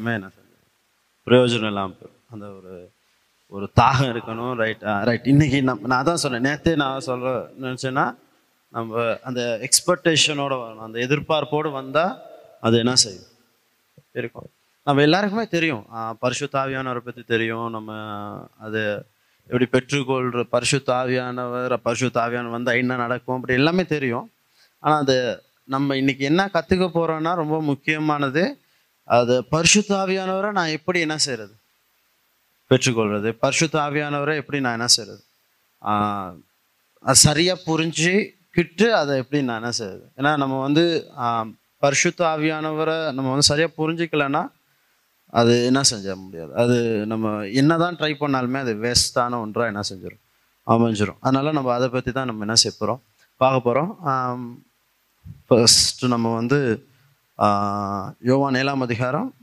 எல்லாமே என்ன செஞ்சேன் பிரயோஜனம் இல்லாமல் போயிடும். அந்த ஒரு ஒரு தாகம் இருக்கணும் ரைட் ரைட் uh, இன்னைக்கு நம்ம நான் தான் சொன்னேன் நேற்றே நான் சொல்ல நினச்சேன்னா நம்ம அந்த எக்ஸ்பெக்டேஷனோட வரணும். அந்த எதிர்பார்ப்போடு வந்தால் அது என்ன செய்யும்? இருக்கும். நம்ம எல்லாருக்குமே தெரியும். ஆஹ் பற்றி தெரியும். நம்ம அது எப்படி பெற்றுக்கொள்கிற பரிசுத்த ஆவியானவர் வந்தால் என்ன நடக்கும் அப்படி எல்லாமே தெரியும். ஆனால் அது நம்ம இன்னைக்கு என்ன கற்றுக்க போகிறோன்னா ரொம்ப முக்கியமானது அது பரிசுத்தாவியானவரை நான் எப்படி என்ன செய்கிறது பெற்றுக்கொள்வது பரிசுத்தாவியானவரை எப்படி நான் என்ன செய்கிறது அது சரியாக புரிஞ்சுக்கிட்டு அதை எப்படி நான் என்ன செய்யுது ஏன்னா நம்ம வந்து பரிசுத்த ஆவியானவரை நம்ம வந்து சரியாக புரிஞ்சிக்கலன்னா அது என்ன செஞ்ச முடியாது. அது நம்ம என்னதான் ட்ரை பண்ணாலுமே அது வேஸ்டான ஒன்றாக என்ன செஞ்சிடும் அமைஞ்சிரும். அதனால நம்ம அதை பற்றி தான் நம்ம என்ன செய்ய போகிறோம் பார்க்க போகிறோம் ஃபஸ்ட்டு நம்ம வந்து யோவான் ஏழாம் அதிகாரம்.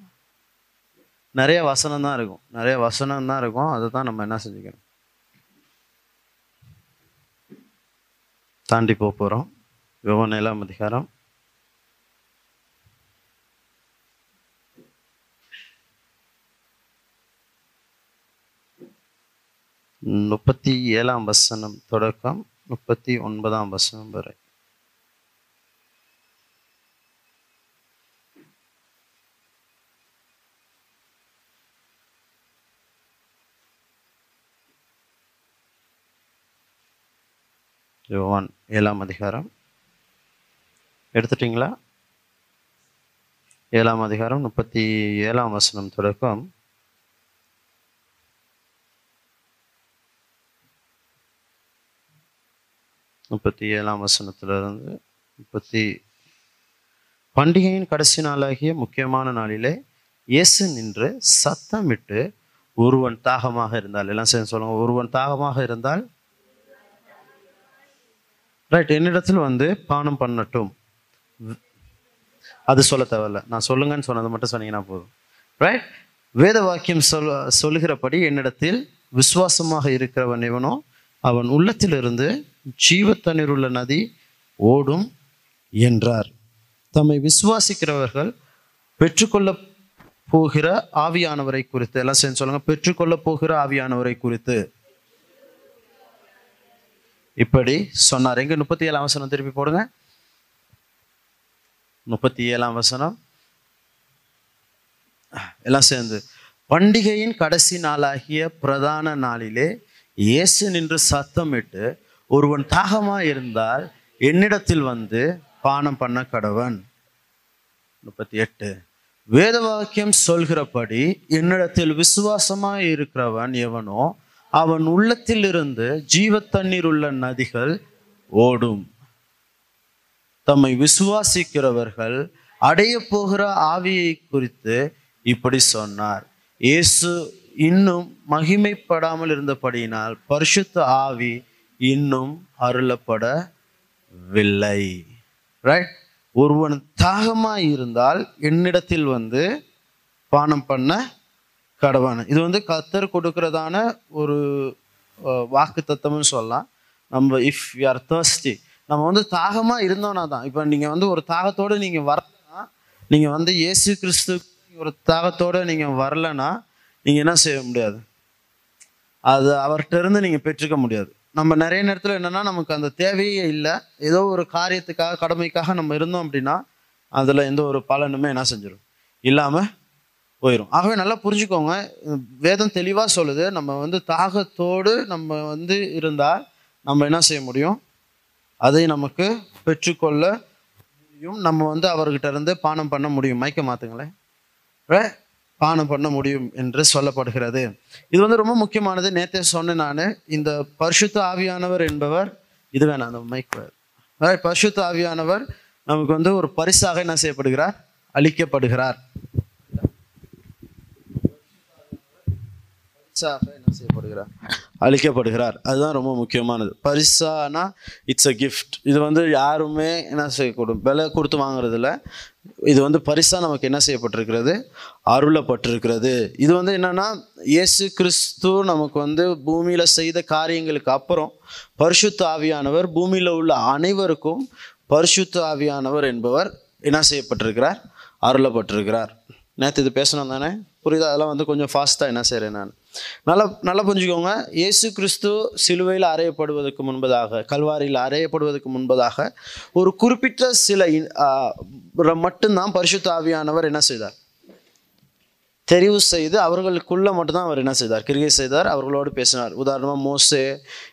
நிறைய வசனம் தான் இருக்கும். நிறைய வசனம் தான் இருக்கும். அதை தான் நம்ம என்ன செஞ்சுக்கணும்? தாண்டி போக போகிறோம் யோவான் ஏழாம் அதிகாரம். முப்பத்தி ஏழாம் வசனம் தொடக்கம். முப்பத்தி ஒன்பதாம் வசனம் வரை. யோவான் ஏழாம் அதிகாரம். எடுத்துட்டீங்களா? ஏழாம் அதிகாரம் முப்பத்தி ஏழாம் வசனம் தொடக்கம். முப்பத்தி ஏழாம் வசனத்திலிருந்து முப்பத்தி பண்டிகையின் கடைசி நாளாகிய முக்கியமான நாளிலே இயேசு நின்று சத்தமிட்டு ஒருவன் தாகமாக இருந்தால் எல்லாம் சேர்ந்து சொல்லுங்க ஒருவன் தாகமாக இருந்தால் ரைட் என்னிடத்தில் வந்து பானம் பண்ணட்டும். அது சொல்ல தேவையில்ல. நான் சொல்லுங்கன்னு சொன்னது மட்டும் சொன்னீங்கன்னா போதும். ரைட் வேத வாக்கியம் சொல் சொல்லுகிறபடி என்னிடத்தில் விசுவாசமாக இருக்கிறவன் எவனோ அவன் உள்ளத்திலிருந்து ஜீவத்தண்ணீர் உள்ள நதி ஓடும் என்றார். தம்மை விசுவாசிக்கிறவர்கள் பெற்றுக்கொள்ள போகிற ஆவியானவரை குறித்து எல்லாம் சேர்ந்து சொல்லுங்க பெற்றுக்கொள்ள போகிற ஆவியானவரை குறித்து. இப்படி சொன்னார். எங்க முப்பத்தி ஏழாம் வசனம் திருப்பி போடுங்க. முப்பத்தி ஏழாம் வசனம். எல்லாம் சேர்ந்து. பண்டிகையின் கடைசி நாளாகிய பிரதான நாளிலே இயேசு நின்று சத்தமிட்டு ஒருவன் தாகமா இருந்தால் என்னிடத்தில் வந்து பானம் பண்ண கடவன். முப்பத்தி எட்டு வேத வாக்கியம் சொல்கிறபடி என்னிடத்தில் விசுவாசமாய் இருக்கிறவன் எவனோ அவன் உள்ளத்திலிருந்து ஜீவ தண்ணீர் உள்ள நதிகள் ஓடும். தம்மை விசுவாசிக்கிறவர்கள் அடைய போகிற ஆவியை குறித்து இப்படி சொன்னார். இயேசு இன்னும் மகிமைப்படாமல் இருந்தபடியினால் பரிசுத்த ஆவி இன்னும் அருளப்படவில்லை. ரைட் ஒருவன் தாகமாக இருந்தால் என்னிடத்தில் வந்து பானம் பண்ண கடவான் இது வந்து கத்தர் கொடுக்கறதான ஒரு வாக்கு தத்தம்னு சொல்லலாம். நம்ம இஃப் யூ ஆர் தேர்ஸ்டி நம்ம வந்து தாகமாக இருந்தோம்னா தான். இப்போ நீங்கள் வந்து ஒரு தாகத்தோடு நீங்கள் வரலன்னா நீங்கள் வந்து இயேசு கிறிஸ்து ஒரு தாகத்தோடு நீங்கள் வரலன்னா நீங்கள் என்ன செய்ய முடியாது? அது அவர்கிட்ட இருந்து நீங்கள் பெற்றுக்க முடியாது. நம்ம நிறைய நேரத்தில் என்னென்னா நமக்கு அந்த தேவையே இல்லை. ஏதோ ஒரு காரியத்துக்காக கடமைக்காக நம்ம இருந்தோம் அப்படின்னா அதில் எந்த ஒரு பலனுமே என்ன செஞ்சிடும் இல்லாமல் போயிடும் ஆகவே நல்லா புரிஞ்சுக்கோங்க. வேதம் தெளிவாக சொல்லுது. நம்ம வந்து தாகத்தோடு நம்ம வந்து இருந்தால் நம்ம என்ன செய்ய முடியும்? அதை நமக்கு பெற்றுக்கொள்ள முடியும். நம்ம வந்து அவர்கிட்ட இருந்து பானம் பண்ண முடியும். மயக்க மாத்துங்களேன். பானம் பண்ண முடியும் என்று சொல்லப்படுகிறது. இது வந்து ரொம்ப முக்கியமானது. நேற்றே சொன்னேன் நான். இந்த பரிசுத்த ஆவியானவர் என்பவர் இது வேணாம் அந்த மைக் பரிசுத்த ஆவியானவர் நமக்கு வந்து ஒரு பரிசாக என்ன செய்யப்படுகிறார்? அளிக்கப்படுகிறார். பரிசாக என்ன செய்யப்படுகிறார்? அளிக்கப்படுகிறார். அதுதான் ரொம்ப முக்கியமானது. பரிசானா இட்ஸ் அ கிஃப்ட் இது வந்து யாருமே என்ன செய்யக்கூடும்? விலை கொடுத்து வாங்குறது இது வந்து பரிசாக நமக்கு என்ன செய்யப்பட்டிருக்கிறது? அருளப்பட்டிருக்கிறது. இது வந்து என்னன்னா இயேசு கிறிஸ்து நமக்கு வந்து பூமியில் செய்த காரியங்களுக்கு அப்புறம் பரிசுத்த ஆவியானவர் பூமியில் உள்ள அனைவருக்கும் பரிசுத்த ஆவியானவர் என்பவர் என்ன செய்யப்பட்டிருக்கிறார்? அருளப்பட்டிருக்கிறார். நேற்று இது பேசணும் தானே? புரியுதா? அதெல்லாம் வந்து கொஞ்சம் ஃபாஸ்ட்டாக என்ன செய்கிறேன் நான்? நல்லா நல்லா புரிஞ்சுக்கோங்க. இயேசு கிறிஸ்து சிலுவையில் அறையப்படுவதற்கு முன்பதாக கல்வாரியில் அறையப்படுவதற்கு முன்பதாக ஒரு குறிப்பிட்ட சில மட்டும்தான் பரிசுத்த ஆவியானவர் என்ன செய்தார்? தெரிவு செய்து அவர்களுக்குள்ள மட்டும்தான் அவர் என்ன செய்தார்? கிரிகை செய்தார் அவர்களோடு பேசினார். உதாரணமாக மோசே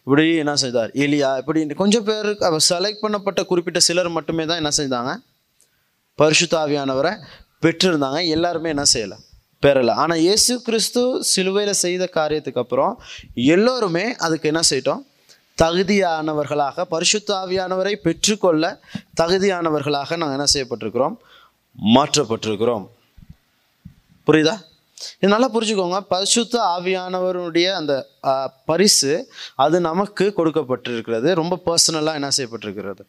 இப்படி என்ன செய்தார்? எலியா இப்படி கொஞ்சம் பேருக்கு அவர் செலக்ட் பண்ணப்பட்ட குறிப்பிட்ட சிலர் மட்டுமே தான் என்ன செய்தாங்க? பரிசுத்தாவியானவரை பெற்றிருந்தாங்க. எல்லாருமே என்ன செய்யலை? பெறலை. ஆனால் இயேசு கிறிஸ்து சிலுவையில் செய்த காரியத்துக்கு அப்புறம் எல்லோருமே அதுக்கு என்ன செய்யிட்டோம் தகுதியானவர்களாக பரிசுத்த ஆவியானவரை பெற்றுக்கொள்ள தகுதியானவர்களாக நாங்கள் என்ன செய்யப்பட்டிருக்கிறோம்? மாற்றப்பட்டிருக்கிறோம். புரியுதா? இது நல்லா புரிஞ்சுக்கோங்க. பரிசுத்த ஆவியானவருடைய அந்த பரிசு அது நமக்கு கொடுக்கப்பட்டிருக்கிறது. ரொம்ப பர்சனலாக என்ன செய்யப்பட்டிருக்கிறது?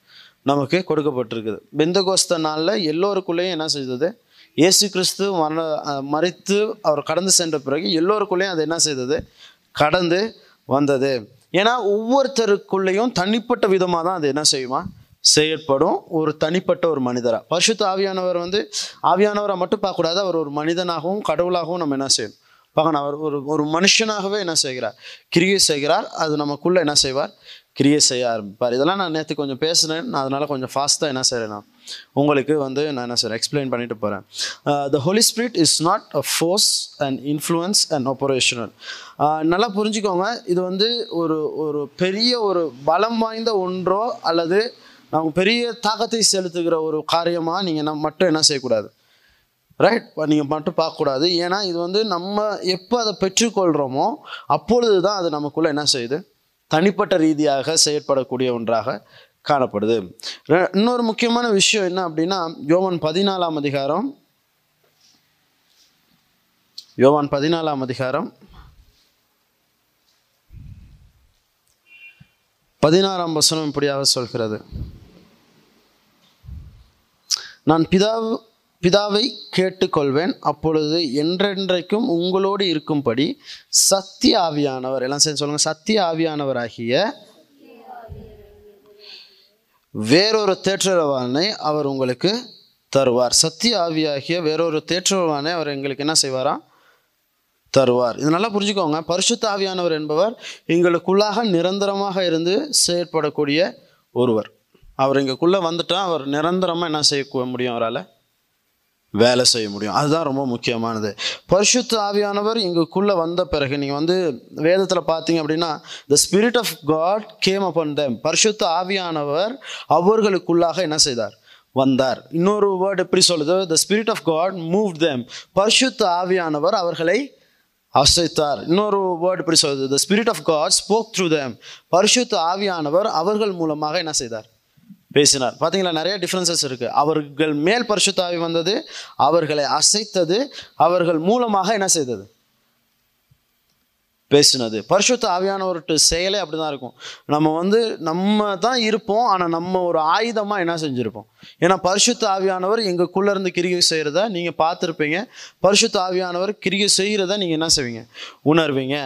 நமக்கு கொடுக்கப்பட்டிருக்குது. பெந்தகோஸ்த நாளில் எல்லோருக்குள்ளேயும் என்ன செய்தது? இயேசு கிறிஸ்து மரண மறித்து அவர் கடந்து சென்ற பிறகு எல்லோருக்குள்ளேயும் அது என்ன செய்தது? கடந்து வந்தது. ஏன்னா ஒவ்வொருத்தருக்குள்ளேயும் தனிப்பட்ட விதமாக தான் அது என்ன செய்யுமா? செயற்படும் ஒரு தனிப்பட்ட ஒரு மனிதராக பரிசுத்த ஆவியானவர் வந்து ஆவியானவரை மட்டும் பார்க்கக்கூடாது. அவர் ஒரு மனிதனாகவும் கடவுளாகவும் நம்ம என்ன செய்யணும்? பார்க்கணும். அவர் ஒரு ஒரு மனுஷனாகவே என்ன செய்கிறார்? கிரியை செய்கிறார். அது நமக்குள்ளே என்ன செய்வார்? கிரியை செய்ய ஆரம்பிப்பார். இதெல்லாம் நான் நேற்று கொஞ்சம் பேசுனேன். நான் அதனால் கொஞ்சம் ஃபாஸ்ட்டாக என்ன செய்கிறேன் நான் உங்களுக்கு வந்து நான் என்ன செய்கிறேன் எக்ஸ்பிளைன் பண்ணிட்டு போகிறேன் the holy spirit is not a force and influence and operational நல்லா புரிஞ்சுக்கோங்க. இது வந்து ஒரு ஒரு பெரிய ஒரு பலம் வாய்ந்த ஒன்றோ அல்லது அவங்க பெரிய தாக்கத்தை செலுத்துகிற ஒரு காரியமாக நீங்கள் நம்ம மட்டும் என்ன செய்யக்கூடாது? ரைட் நீங்கள் மட்டும் பார்க்கக்கூடாது. ஏன்னா இது வந்து நம்ம எப்போ அதை பெற்றுக்கொள்கிறோமோ அப்பொழுது தான் அது நமக்குள்ளே என்ன செய்யுது? தனிப்பட்ட ரீதியாக செயற்படக்கூடிய ஒன்றாக காணப்படுது. இன்னொரு முக்கியமான விஷயம் என்ன அப்படின்னா யோவான் பதினாலாம் அதிகாரம். யோவான் பதினாலாம் அதிகாரம். பதினாறாம் வசனம் இப்படியாக சொல்கிறது. நான் பிதாவு பிதாவை கேட்டுக்கொள்வேன். அப்பொழுது என்றென்றைக்கும் உங்களோடு இருக்கும்படி சத்திய ஆவியானவர் எல்லாம் சேர்ந்து சொல்லுங்கள் சத்திய ஆவியானவராகிய வேறொரு தேற்றரவானை அவர் உங்களுக்கு தருவார். சத்திய ஆவியாகிய வேறொரு தேற்றரவானை அவர் எங்களுக்கு என்ன செய்வாராம் தருவார். இது நல்லா புரிஞ்சுக்கோங்க. பரிசுத்த ஆவியானவர் என்பவர் எங்களுக்குள்ளாக நிரந்தரமாக இருந்து செயற்படக்கூடிய ஒருவர். அவர் எங்களுக்குள்ளே வந்துட்டால் அவர் நிரந்தரமாக என்ன செய்ய முடியும் அவரால்? வேலை செய்ய முடியும். அதுதான் ரொம்ப முக்கியமானது. பரிசுத்த ஆவியானவர் இங்குக்குள்ளே வந்த பிறகு நீங்கள் வந்து வேதத்தில் பார்த்தீங்க அப்படின்னா the spirit of god came upon them பரிசுத்த ஆவியானவர் அவர்களுக்குள்ளாக என்ன செய்தார்? வந்தார். இன்னொரு வேர்டு எப்படி சொல்லுது? The spirit of god move them பரிசுத்த ஆவியானவர் அவர்களை அசைத்தார். இன்னொரு வேர்டு இப்படி சொல்லுது? The spirit of god spoke through them பரிசுத்த ஆவியானவர் அவர்கள் மூலமாக என்ன செய்தார்? பேசினார். பார்த்தீங்களா நிறைய டிஃப்ரென்சஸ் இருக்குது அவர்கள் மேல் பரிசுத்தாவி வந்தது அவர்களை அசைத்தது அவர்கள் மூலமாக என்ன செய்தது? பேசினது. பரிசுத்த ஆவியானவர்கிட்ட செயலே அப்படி தான் இருக்கும். நம்ம வந்து நம்ம தான் இருப்போம் ஆனால் நம்ம ஒரு ஆயுதமாக என்ன செஞ்சுருப்போம்? ஏன்னா பரிசுத்த ஆவியானவர் எங்களுக்குள்ளே இருந்து கிரிகை செய்கிறத நீங்கள் பார்த்துருப்பீங்க. பரிசுத்த ஆவியானவர் கிரிகை செய்கிறத நீங்கள் என்ன செய்வீங்க? உணர்வீங்க.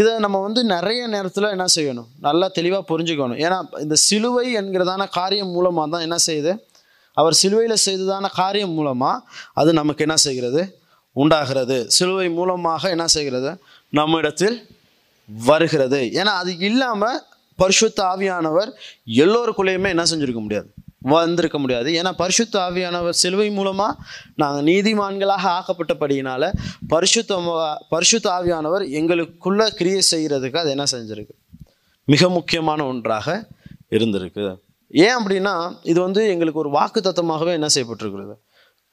இதை நம்ம வந்து நிறைய நேரத்தில் என்ன செய்யணும்? நல்லா தெளிவாக புரிஞ்சுக்கணும். ஏன்னா இந்த சிலுவை என்கிறதான காரியம் மூலமாக தான் என்ன செய்யுது? அவர் சிலுவையில் செய்ததான காரியம் மூலமாக அது நமக்கு என்ன செய்கிறது? உண்டாகிறது. சிலுவை மூலமாக என்ன செய்கிறது? நம்மிடத்தில் வருகிறது. ஏன்னா அது இல்லாமல் பரிசுத்த ஆவியானவர் எல்லோருக்குள்ளேயுமே என்ன செஞ்சிருக்க முடியாது? வந்திருக்க முடியாது. ஏன்னா பரிசுத்த ஆவியானவர் சிலுவை மூலமாக நாங்கள் நீதிமான்களாக ஆக்கப்பட்டபடியினால பரிசுத்த பரிசுத்த ஆவியானவர் எங்களுக்குள்ள கிரியை செய்கிறதுக்கு அது என்ன செஞ்சிருக்கு? மிக முக்கியமான ஒன்றாக இருந்திருக்கு. ஏன் அப்படின்னா இது வந்து எங்களுக்கு ஒரு வாக்கு தத்தமாகவே என்ன செய்யப்பட்டிருக்கிறது?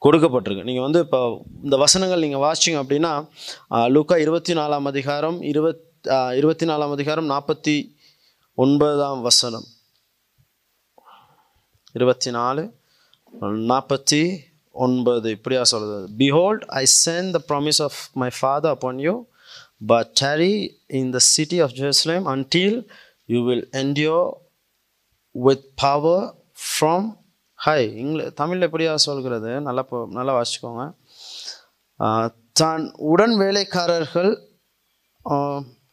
கொடுக்கப்பட்டிருக்கு. நீங்கள் வந்து இப்போ இந்த வசனங்கள் நீங்கள் வாசிச்சிங்க அப்படின்னா லூக்கா இருபத்தி நாலாம் அதிகாரம் இருபத் இருபத்தி நாலாம் அதிகாரம் நாற்பத்தி ஒன்பதாம் வசனம். இருபத்தி நாலு நாற்பத்தி ஒன்பது இப்படியா சொல்லுது behold I sent the promise of my father upon you but tarry in the city of Jerusalem until you will endue with power from high இங்கில தமிழில் எப்படியா சொல்கிறது? நல்லா போ- நல்லா வாசிக்கோங்க தான் உடன் வேலைக்காரர்கள்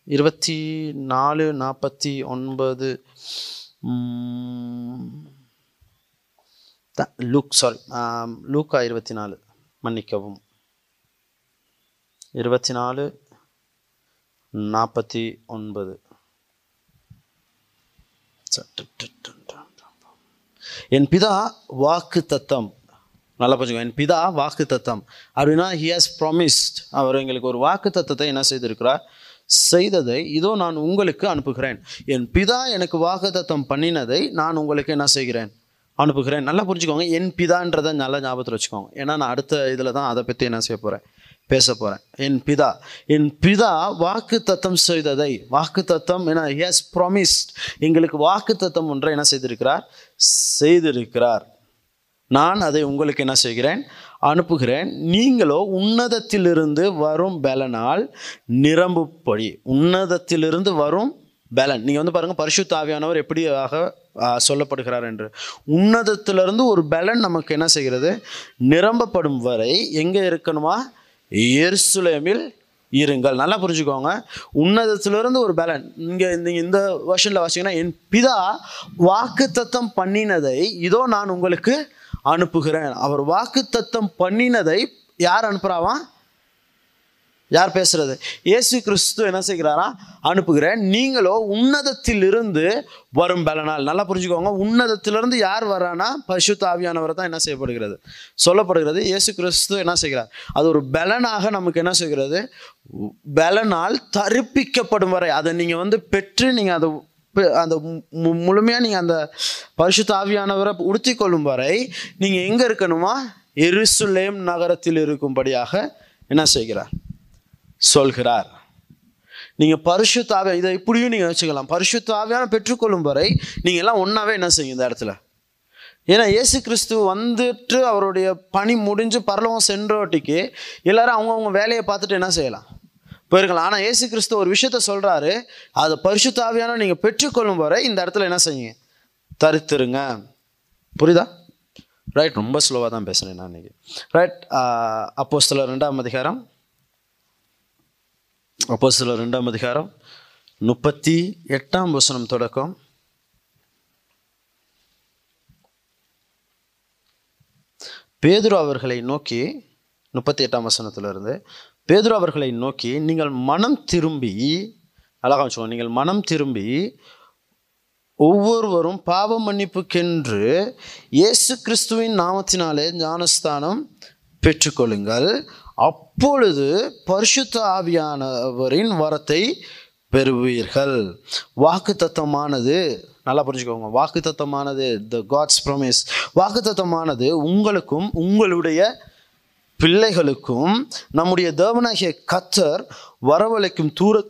இருபத்தி நாலு நாற்பத்தி ஒன்பது லூக் சாரி லூக்கா இருபத்தி நாலு மன்னிக்கவும். இருபத்தி நாலு நாற்பத்தி ஒன்பது. என் பிதா வாக்கு தத்தம் நல்லா புரிஞ்சுக்கோ என் பிதா வாக்கு தத்தம் அப்படின்னா ஹி ஹாஸ் ப்ராமிஸ்ட் அவர் எங்களுக்கு ஒரு வாக்கு தத்தத்தை என்ன செய்திருக்கிறார்? செய்ததை இதோ நான் உங்களுக்கு அனுப்புகிறேன். என் பிதா எனக்கு வாக்கு தத்தம் பண்ணினதை நான் உங்களுக்கு என்ன செய்கிறேன்? அனுப்புகிறேன். நல்லா புரிஞ்சுக்கோங்க. என் பிதான்றதை நல்லா ஞாபகத்தில் வச்சுக்கோங்க. ஏன்னா நான் அடுத்த இதில் தான் அதை பற்றி என்ன செய்ய போகிறேன் பேச போகிறேன் என் பிதா. என் பிதா வாக்கு தத்தம் செய்ததை வாக்கு தத்தம் என ஹியாஸ் ப்ராமிஸ்ட் எங்களுக்கு வாக்கு தத்தம் ஒன்றை என்ன செய்திருக்கிறார்? செய்திருக்கிறார். நான் அதை உங்களுக்கு என்ன செய்கிறேன்? அனுப்புகிறேன். நீங்களோ உன்னதத்திலிருந்து வரும் பலனால் நிரம்புப்படி உன்னதத்திலிருந்து வரும் பலன். நீங்கள் வந்து பாருங்கள் பரிசுத்த ஆவியானவர் எப்படியாக சொல்லப்படுகிறார் என்று. உன்னதத்திலிருந்து ஒரு பலன் நமக்கு என்ன செய்கிறது? நிரம்பப்படும் வரை எங்கே இருக்கணுமா? எருசுலேமில் இருங்கள். நல்லா புரிஞ்சுக்கோங்க. உன்னதத்திலிருந்து ஒரு பலன். இங்கே நீங்கள் இந்த வருஷனில் வாசிங்கன்னா என் பிதா வாக்கு தத்தம் பண்ணினதை இதோ நான் உங்களுக்கு அனுப்புகிறேன். அவர் வாக்கு தத்தம் பண்ணினதை யார் அனுப்புகிறாவான் யார் பேசுறது? இயேசு கிறிஸ்து என்ன செய்கிறாரா? அனுப்புகிறேன். நீங்களோ உன்னதத்திலிருந்து வரும் பலனால். நல்லா புரிஞ்சுக்கோங்க. உன்னதத்திலிருந்து யார் வரானா பரிசுத்த ஆவியானவர் தான் என்ன செய்யப்படுகிறது? சொல்லப்படுகிறது இயேசு கிறிஸ்து என்ன செய்கிறார்? அது ஒரு பலனாக நமக்கு என்ன செய்கிறது? பலனால் தரிப்பிக்கப்படும் வரை. அதை நீங்கள் வந்து பெற்று நீங்கள் அதை பெ- அந்த மு- நீங்கள் அந்த பரிசுத்த ஆவியானவரை உடுத்தி கொள்ளும் வரை நீங்கள் எங்கே இருக்கணுமா? எருசுலேம் நகரத்தில் இருக்கும்படியாக என்ன செய்கிறார்? சொல்கிறார். நீங்கள் பரிசுத்த இதை இப்படியும் நீங்கள் வச்சுக்கலாம் பரிசுத்தாவியான பெற்றுக்கொள்ளும் வரை நீங்கள் எல்லாம் ஒன்றாவே என்ன செய்யும் இந்த இடத்துல? ஏன்னா இயேசு கிறிஸ்து வந்துட்டு அவருடைய பணி முடிஞ்சு பரலவம் சென்றோட்டிக்கு எல்லாரும் அவங்கவுங்க வேலையை பார்த்துட்டு என்ன செய்யலாம்? போயிருக்கலாம். ஆனால் ஏசு கிறிஸ்து ஒரு விஷயத்த சொல்கிறாரு அதை பரிசுத்தாவியான நீங்கள் பெற்றுக்கொள்ளும் வரை இந்த இடத்துல என்ன செய்யுங்க? தருத்துருங்க. புரியுதா? ரைட் ரொம்ப ஸ்லோவாக தான் பேசுகிறேன் நான் இன்னைக்கு. ரைட் அப்போ சில ரெண்டாம் அதிகாரம் அப்போ சில ரெண்டாம் அதிகாரம் முப்பத்தி எட்டாம் வசனம் தொடக்கம். பேதுரு அவர்களை நோக்கி முப்பத்தி எட்டாம் வசனத்திலிருந்து பேதுரு அவர்களை நோக்கி நீங்கள் மனம் திரும்பி அழகா வச்சுக்கோங்க நீங்கள் மனம் திரும்பி ஒவ்வொருவரும் பாவ மன்னிப்புக்கென்று இயேசு கிறிஸ்துவின் நாமத்தினாலே ஞானஸ்தானம் பெற்றுக்கொள்ளுங்கள். அப்பொழுது பரிசுத்த ஆவியானவரின் வரத்தை பெறுவீர்கள். வாக்கு தத்தமானது நல்லா புரிஞ்சுக்கோங்க வாக்கு தத்தமானது த காட்ஸ் ப்ரொமிஸ் வாக்கு தத்தமானது உங்களுக்கும் உங்களுடைய பிள்ளைகளுக்கும் நம்முடைய தேவனாகிய கத்தர் வரவழைக்கும் தூர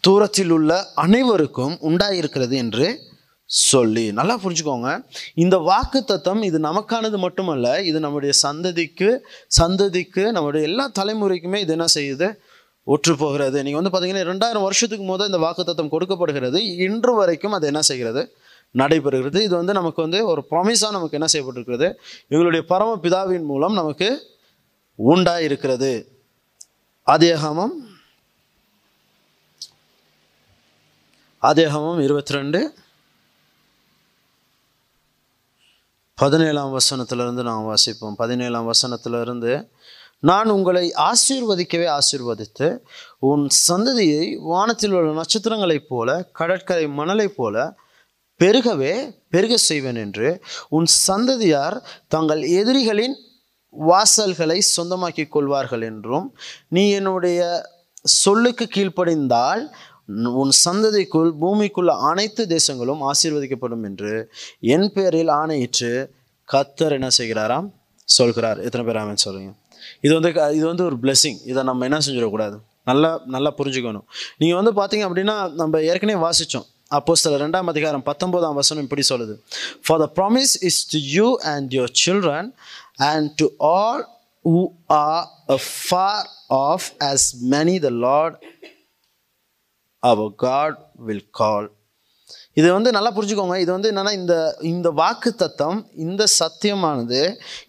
தூரத்தில் உள்ள அனைவருக்கும் உண்டாயிருக்கிறது என்று சொல்லி நல்லா புரிஞ்சுக்கோங்க. இந்த வாக்கு தத்தம் இது நமக்கானது மட்டுமல்ல இது நம்முடைய சந்ததிக்கு சந்ததிக்கு நம்முடைய எல்லா தலைமுறைக்குமே இது என்ன செய்யுது? ஒற்று போகிறது நீங்கள் வந்து பார்த்தீங்கன்னா ரெண்டாயிரம் வருஷத்துக்கு முதல் இந்த வாக்கு தத்தம் கொடுக்கப்படுகிறது. இன்று வரைக்கும் அது என்ன செய்கிறது? நடைபெறுகிறது. இது வந்து நமக்கு வந்து ஒரு ப்ராமிஸாக நமக்கு என்ன செய்யப்பட்டிருக்கிறது? எங்களுடைய பரம பிதாவின் மூலம் நமக்கு உண்டாக இருக்கிறது ஆதியாகமம் ஆதியாகமம் இருபத்தி ரெண்டு. பதினேழாம் வசனத்திலிருந்து நாம் வாசிப்போம். பதினேழாம் வசனத்திலிருந்து நான் உங்களை ஆசீர்வதிக்கவே ஆசீர்வதித்து உன் சந்ததியை வானத்தில் உள்ள நட்சத்திரங்களைப் போல கடற்கரை மணலைப் போல பெருகவே பெருக செய்வேன் என்று உன் சந்ததியார் தங்கள் எதிரிகளின் வாசல்களை சொந்தமாக்கிக் கொள்வார்கள் என்றும் நீ என்னுடைய சொல்லுக்கு கீழ்ப்படிந்தால் உன் சந்ததிக்குள் பூமிக்குள்ள அனைத்து தேசங்களும் ஆசீர்வதிக்கப்படும் என்று என் பேரில் ஆணையிற்று கத்தர் என்ன செய்கிறாராம்? சொல்கிறார். எத்தனை பேர் ஆமன் சொல்றீங்க இது வந்து க- இது வந்து ஒரு பிளெஸ்ஸிங் இதை நம்ம என்ன செஞ்சிடக்கூடாது? நல்லா நல்லா புரிஞ்சுக்கணும். நீங்கள் வந்து பார்த்தீங்க அப்படின்னா நம்ம ஏற்கனவே வாசித்தோம் அப்போஸ்தலர் ரெண்டாம் அதிகாரம் பத்தொம்போதாம் வசனம் இப்படி சொல்லுது. For the promise is to you and your children and to all who are far off as many the lord our god will call இது வந்து நல்லா புரிஞ்சுக்கோங்க. இது வந்து என்னென்னா இந்த இந்த வாக்கு தத்தம் இந்த சத்தியமானது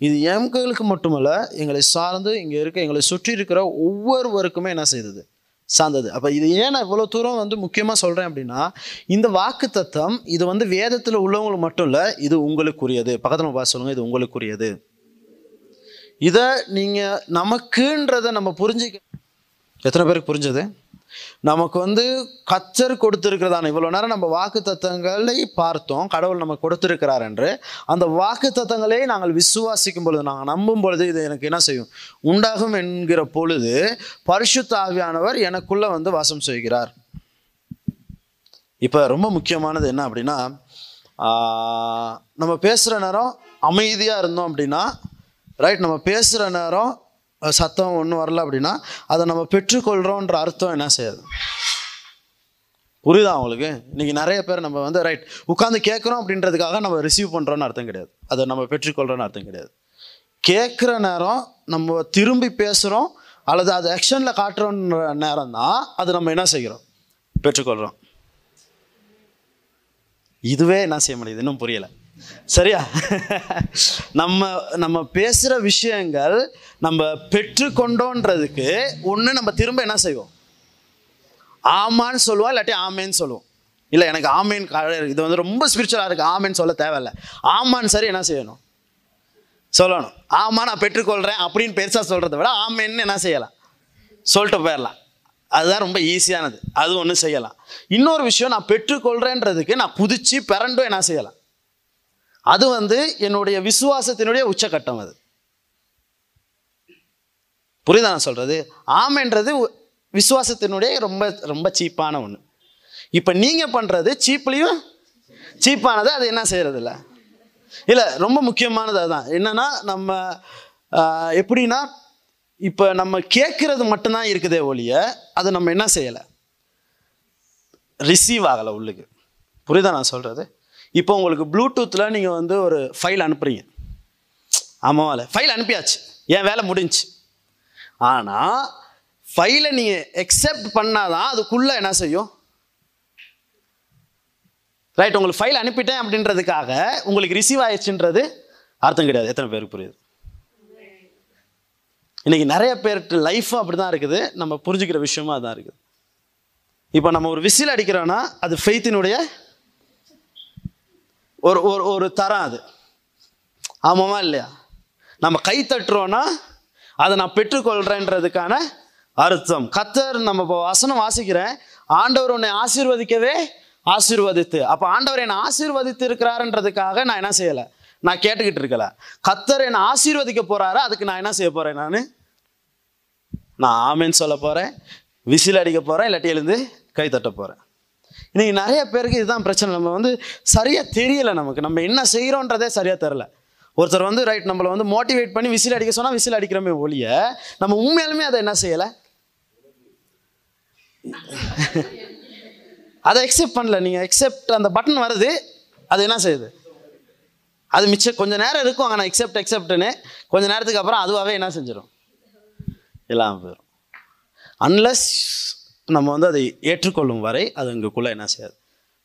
இது எங்களுக்கு மட்டுமல்ல எங்களை சார்ந்து இங்கே இருக்க எங்களை சுற்றி இருக்கிற ஒவ்வொருவருக்குமே என்ன செய்தது? சார்ந்தது. அப்போ இது ஏன் நான் இவ்வளோ தூரம் வந்து முக்கியமாக சொல்கிறேன் அப்படின்னா இந்த வாக்கு தத்தம் இது வந்து வேதத்தில் உள்ளவங்களுக்கு மட்டும் இல்லை இது உங்களுக்குரியது. பக்கத்தில் பார்த்து சொல்லுங்கள் இது உங்களுக்குரியது. இதை நீங்கள் நமக்குன்றதை நம்ம புரிஞ்சுக்க எத்தனை பேருக்கு புரிஞ்சது? நமக்கு வந்து கச்சர் கொடுத்துருக்கிறதான இவ்வளோ நேரம் நம்ம வாக்கு தத்தங்களை பார்த்தோம். கடவுள் நமக்கு கொடுத்துருக்கிறார் என்று. அந்த வாக்கு தத்தங்களை நாங்கள் விசுவாசிக்கும் பொழுது நாங்கள் நம்பும் பொழுது இது எனக்கு என்ன செய்யும்? உண்டாகும் என்கிற பொழுது பரிசுத்த ஆவியானவர் எனக்குள்ளே வந்து வாசம் செய்கிறார். இப்போ ரொம்ப முக்கியமானது என்ன அப்படின்னா நம்ம பேசுகிற நேரம் அமைதியாக இருந்தோம் அப்படின்னா ரைட் நம்ம பேசுகிற நேரம் சத்தம் ஒன்றும் வரல அப்படின்னா அதை நம்ம பெற்றுக்கொள்கிறோன்ற அர்த்தம் என்ன செய்யாது? புரியுதா உங்களுக்கு? இன்றைக்கி நிறைய பேர் நம்ம வந்து ரைட் உட்காந்து கேட்குறோம் அப்படின்றதுக்காக நம்ம ரிசீவ் பண்ணுறோன்னு அர்த்தம் கிடையாது. அதை நம்ம பெற்றுக்கொள்கிறோன்னு அர்த்தம் கிடையாது. கேட்குற நேரம் நம்ம திரும்பி பேசுகிறோம் அல்லது அது ஆக்ஷனில் காட்டுறோன்ற நேரம் தான் அது நம்ம என்ன செய்கிறோம்? பெற்றுக்கொள்கிறோம் இதுவே என்ன செய்ய முடியுது? இன்னும் புரியலை. சரியா? நம்ம நம்ம பேசுகிற விஷயங்கள் நம்ம பெற்றுக்கொண்டோன்றதுக்கு ஒன்று நம்ம திரும்ப என்ன செய்வோம்? ஆமான்னு சொல்லுவோம் இல்லாட்டி ஆமேன்னு சொல்லுவோம். இல்லை எனக்கு ஆமேன் இது வந்து ரொம்ப ஸ்பிரிச்சுவலாக இருக்குது ஆமேன்னு சொல்ல தேவையில்ல. ஆமான்னு சரி என்ன செய்யணும்? சொல்லணும். ஆமா நான் பெற்றுக்கொள்கிறேன் அப்படின்னு பெருசாக சொல்கிறத விட ஆமேன்னு என்ன செய்யலாம்? சொல்லிட்டு போயிடலாம். அதுதான் ரொம்ப ஈஸியானது அது ஒன்று செய்யலாம். இன்னொரு விஷயம் நான் பெற்றுக்கொள்கிறேன்றதுக்கு நான் புதிச்சு பிறண்டும் என்ன செய்யலாம்? அது வந்து என்னுடைய விசுவாசத்தினுடைய உச்சக்கட்டம் அது. புரியுதா நான் சொல்கிறது ஆமைன்றது விசுவாசத்தினுடைய ரொம்ப ரொம்ப சீப்பான ஒன்று இப்போ நீங்கள் பண்ணுறது சீப்லேயும் சீப்பானது அது என்ன செய்கிறது இல்லை இல்லை ரொம்ப முக்கியமானது அதுதான். என்னன்னா நம்ம எப்படின்னா இப்போ நம்ம கேட்குறது மட்டும்தான் இருக்குதே ஒழிய அது நம்ம என்ன செய்யலை? ரிசீவ் ஆகலை உள்ளுக்கு. புரியுதா நான் சொல்கிறது இப்போ உங்களுக்கு ப்ளூடூத்தில் நீங்கள் வந்து ஒரு ஃபைல் அனுப்புகிறீங்க ஆமாம் இல்லை ஃபைல் அனுப்பியாச்சு. என் வேலை முடிஞ்சுச்சு ஆனால் ஃபைலை நீங்கள் எக்ஸெப்ட் பண்ணாதான் அதுக்குள்ளே என்ன செய்யும்? ரைட் உங்களுக்கு ஃபைல் அனுப்பிட்டேன் அப்படின்றதுக்காக உங்களுக்கு ரிசீவ் ஆயிடுச்சுன்றது அர்த்தம் கிடையாது. எத்தனை பேருக்கு புரியுது? இன்றைக்கி நிறைய பேர்கிட்ட லைஃப்பும் அப்படி தான் இருக்குது. நம்ம புரிஞ்சுக்கிற விஷயமும் அதான் இருக்குது. இப்போ நம்ம ஒரு விசில் அடிக்கிறோன்னா அது ஃபெய்த்தினுடைய ஒரு ஒரு ஒரு தரம் அது. ஆமாமா இல்லையா? நம்ம கை தட்டுறோன்னா அதை நான் பெற்றுக்கொள்கிறேன்றதுக்கான அர்த்தம். கத்தர் நம்ம இப்போ வசனம் வாசிக்கிறேன். ஆண்டவர் உன்னை ஆசீர்வதிக்கவே ஆசீர்வதித்து. அப்போ ஆண்டவர் என்னை ஆசீர்வதித்து இருக்கிறாருன்றதுக்காக நான் என்ன செய்யலை? நான் கேட்டுக்கிட்டு இருக்கல. கத்தர் என்னை ஆசீர்வதிக்க போறாரு? அதுக்கு நான் என்ன செய்ய போறேன் நான்? நான் ஆமேன்னு சொல்ல போறேன். விசில் அடிக்க போறேன். இல்லாட்டி எழுந்து கை தட்ட போறேன். இன்னைக்கு நிறைய பேருக்கு இதுதான் பிரச்சனை. நம்ம வந்து சரியாக தெரியலை நமக்கு. நம்ம என்ன செய்கிறோன்றதே சரியாக தெரில ஒருத்தர் வந்து ரைட் நம்மளை வந்து மோட்டிவேட் பண்ணி விசில் அடிக்க சொன்னால் விசில் அடிக்கிறோமே ஒழிய நம்ம உண்மையாலுமே அதை என்ன செய்யலை? அதை எக்ஸெப்ட் பண்ணல. நீங்கள் எக்ஸெப்ட் அந்த பட்டன் வருது அது என்ன செய்யுது? அது மிச்சம் கொஞ்சம் நேரம் இருக்கும் ஆனால் எக்ஸெப்ட் எக்ஸெப்ட்னு கொஞ்சம் நேரத்துக்கு அப்புறம் அதுவாகவே என்ன செஞ்சிடும் இல்லாமல் போயிடும் அன்லஸ் நம்ம வந்து அதை ஏற்றுக்கொள்ளும் வரை அது எங்களுக்குள்ளே என்ன செய்யாது?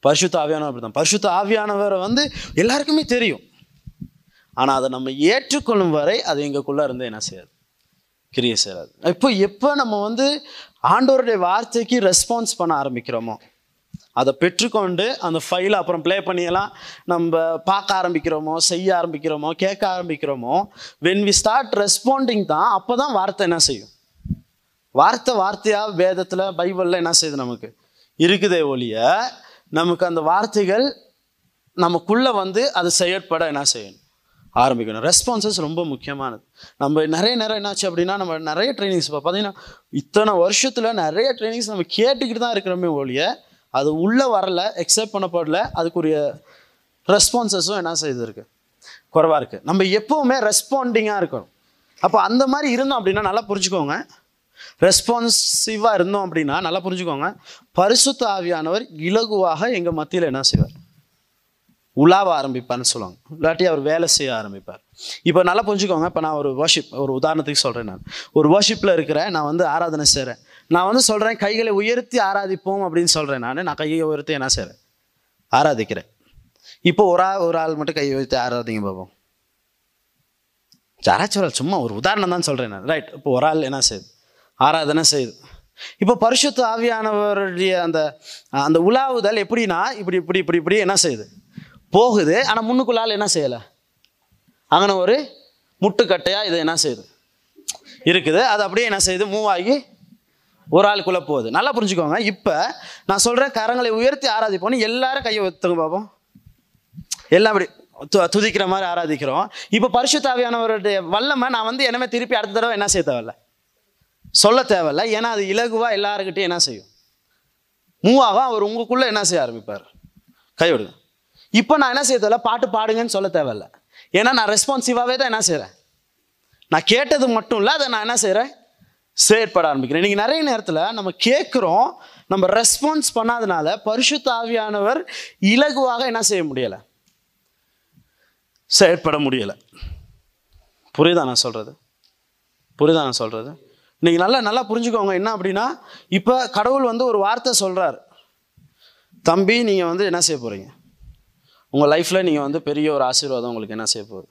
பரிசுத்த ஆவியானவர் அப்படி தான் பரிசுத்த ஆவியானவரை வந்து எல்லாருக்குமே தெரியும். ஆனால் அதை நம்ம ஏற்றுக்கொள்ளும் வரை அது எங்களுக்குள்ளே இருந்து என்ன செய்யாது? கிரியை செய்யாது. இப்போ எப்போ நம்ம வந்து ஆண்டோருடைய வார்த்தைக்கு ரெஸ்பான்ஸ் பண்ண ஆரம்பிக்கிறோமோ அதை பெற்றுக்கொண்டு அந்த ஃபைலை அப்புறம் ப்ளே பண்ணியெல்லாம் நம்ம பார்க்க ஆரம்பிக்கிறோமோ செய்ய ஆரம்பிக்கிறோமோ கேட்க ஆரம்பிக்கிறோமோ வென் வி ஸ்டார்ட் ரெஸ்பாண்டிங் தான் அப்போ தான் வார்த்தை என்ன செய்யும்? வார்த்தை வார்த்தையாக வேதத்தில் பைபிளில் என்ன செய்யுது நமக்கு? இருக்குதே ஒழிய நமக்கு அந்த வார்த்தைகள் நமக்குள்ளே வந்து அது செயற்பட என்ன செய்யணும்? ஆரம்பிக்கணும். ரெஸ்பான்சஸ் ரொம்ப முக்கியமானது. நம்ம நிறைய நேரம் என்னாச்சு அப்படின்னா நம்ம நிறைய ட்ரைனிங்ஸ் இப்போ பார்த்தீங்கன்னா இத்தனை வருஷத்தில் நிறைய ட்ரைனிங்ஸ் நம்ம கேட்டுக்கிட்டு தான் இருக்கிறோமே ஒழிய அது உள்ளே வரல எக்ஸெப்ட் பண்ணப்படல அதுக்குரிய ரெஸ்பான்சஸும் என்ன செய்திருக்கு குறைவாக இருக்குது நம்ம எப்போவுமே ரெஸ்பாண்டிங்காக இருக்கணும். அப்போ அந்த மாதிரி இருந்தோம் அப்படின்னா நல்லா புரிஞ்சுக்கோங்க. ரெஸ்பான்சிவாக இருந்தோம் அப்படின்னா நல்லா புரிஞ்சுக்கோங்க பரிசுத்த ஆவியானவர் இலகுவாக எங்கள் மத்தியில் என்ன செய்வார்? உலாவ ஆரம்பிப்பார்னு சொல்லுவாங்க. இல்லாட்டி அவர் வேலை செய்ய ஆரம்பிப்பார். இப்போ நல்லா புரிஞ்சுக்கோங்க இப்போ நான் ஒரு வர்ஷிப் ஒரு உதாரணத்துக்கு சொல்கிறேன் நான். ஒரு வர்ஷிப்பில் இருக்கிறேன் நான் வந்து ஆராதனை செய்கிறேன் நான் வந்து சொல்கிறேன் கைகளை உயர்த்தி ஆராதிப்போம் அப்படின்னு சொல்கிறேன் நான். நான் கையை உயர்த்தி என்ன செய்கிறேன் ஆராதிக்கிறேன். இப்போ ஒரு ஆள் ஒரு ஆள் மட்டும் கையை உயர்த்தி ஆராதிங்க பாப்போம். யாராச்சும் ஒரு சும்மா ஒரு உதாரணம் தான் சொல்கிறேன் நான். ரைட் இப்போ ஒரு ஆள் என்ன செய்யுது ஆராதனை செய்யுது இப்போ பரிசுத்த ஆவியானவருடைய அந்த அந்த உலாவுதல் எப்படின்னா இப்படி இப்படி இப்படி இப்படி என்ன செய்யுது? போகுது. ஆனால் முன்னுக்குள்ளால் என்ன செய்யலை? அங்கே ஒரு முட்டுக்கட்டையாக இது என்ன செய்யுது? இருக்குது. அது அப்படியே என்ன செய்யுது? மூவ் ஆகி ஒரு ஆளுக்குள்ளே போகுது. நல்லா புரிஞ்சுக்கோங்க. இப்போ நான் சொல்கிற கரங்களை உயர்த்தி ஆராதிப்போன்னு எல்லாரும் கையை ஒத்துங்க பார்ப்போம் எல்லாம் அப்படி து- துதிக்கிற மாதிரி ஆராதிக்கிறோம். இப்போ பரிசுத்தாவியானவருடைய வல்லமை நான் வந்து என்னமே திருப்பி அடுத்த தடவை என்ன செய்ய தேவையில்ல? சொல்ல தேவையில்ல. ஏன்னா அது இலகுவாக எல்லாருக்கிட்டையும் என்ன செய்யும்? மூவ் ஆகும். அவர் உங்களுக்குள்ளே என்ன செய்ய ஆரம்பிப்பார்? கைவிடுங்க இப்போ நான் என்ன செய்ய தேவையில்ல? பாட்டு பாடுங்கன்னு சொல்ல தேவையில்ல. ஏன்னா நான் ரெஸ்பான்சிவாகவே தான் என்ன செய்கிறேன் நான் கேட்டது மட்டும் இல்லை அதை நான் என்ன செய்கிறேன் செயற்பட ஆரம்பிக்கிறேன். இன்றைக்கி நிறைய நேரத்தில் நம்ம கேட்குறோம். நம்ம ரெஸ்பான்ஸ் பண்ணாதனால பரிசுத்த ஆவியானவர் இலகுவாக என்ன செய்ய முடியலை? செயற்பட முடியலை. புரியுதா நான் சொல்கிறது புரியுதா நான் சொல்கிறது இன்னைக்கு நல்லா நல்லா புரிஞ்சுக்கோங்க. என்ன அப்படின்னா இப்போ கடவுள் வந்து ஒரு வார்த்தை சொல்கிறார் தம்பி நீங்கள் வந்து என்ன செய்ய போகிறீங்க உங்கள் லைஃப்பில் நீங்கள் வந்து பெரிய ஒரு ஆசீர்வாதம் உங்களுக்கு என்ன செய்ய போகுது?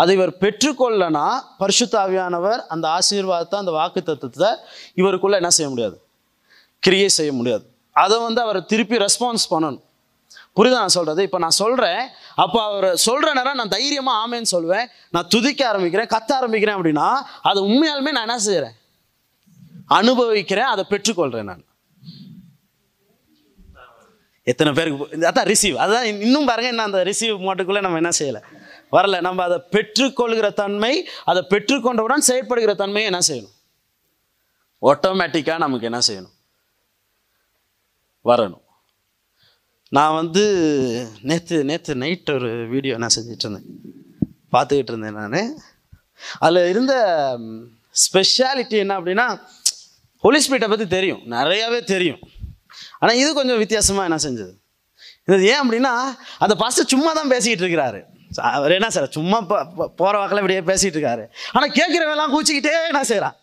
அதை இவர் பெற்றுக்கொள்ளனா பரிசுத்தாவியானவர் அந்த ஆசீர்வாதத்தை அந்த வாக்கு தத்துவத்தை இவருக்குள்ளே என்ன செய்ய முடியாது? கிரியை செய்ய முடியாது. அதை வந்து அவர் திருப்பி ரெஸ்பான்ஸ் பண்ணணும். புரியுதா நான் சொல்கிறது இப்போ நான் சொல்கிறேன் அப்போ அவர் சொல்கிற நேரம் நான் தைரியமாக ஆமேன்னு சொல்லுவேன். நான் துதிக்க ஆரம்பிக்கிறேன் கத்த ஆரம்பிக்கிறேன் அப்படின்னா அது உண்மையாலுமே நான் என்ன செய்கிறேன் அனுபவிக்கிறேன் அதை பெற்றுக்கொள்றேன் நான். எத்தனை பேருக்கு அதான் ரிசீவ் அதான் இன்னும் பாருங்க என்ன அந்த ரிசீவ் மட்டுக்குள்ளே நம்ம என்ன செய்யலை? வரல. நம்ம அதை பெற்றுக்கொள்கிற தன்மை அதை பெற்றுக்கொண்டவுடன் செயற்படுகிற தன்மையை என்ன செய்யணும்? ஆட்டோமேட்டிக்காக நமக்கு என்ன செய்யணும்? வரணும். நான் வந்து நேற்று நேற்று நைட் ஒரு வீடியோ நான் செஞ்சிட்டு இருந்தேன். பார்த்துக்கிட்டு இருந்தேன் நான். அதில் இருந்த ஸ்பெஷாலிட்டி என்ன அப்படின்னா ஹோலி ஸ்பிரிட்டை பற்றி தெரியும். நிறையாவே தெரியும். ஆனால் இது கொஞ்சம் வித்தியாசமாக என்ன செஞ்சது? இது ஏன் அப்படின்னா அந்த பாஸ்டர் சும்மா தான் பேசிக்கிட்டு இருக்கிறாரு. அவர் என்ன சார் சும்மா போகிற வாக்கில் இப்படியே பேசிகிட்டு இருக்காரு. ஆனால் கேட்குறவெல்லாம் கூச்சிக்கிட்டே என்ன செய்கிறான்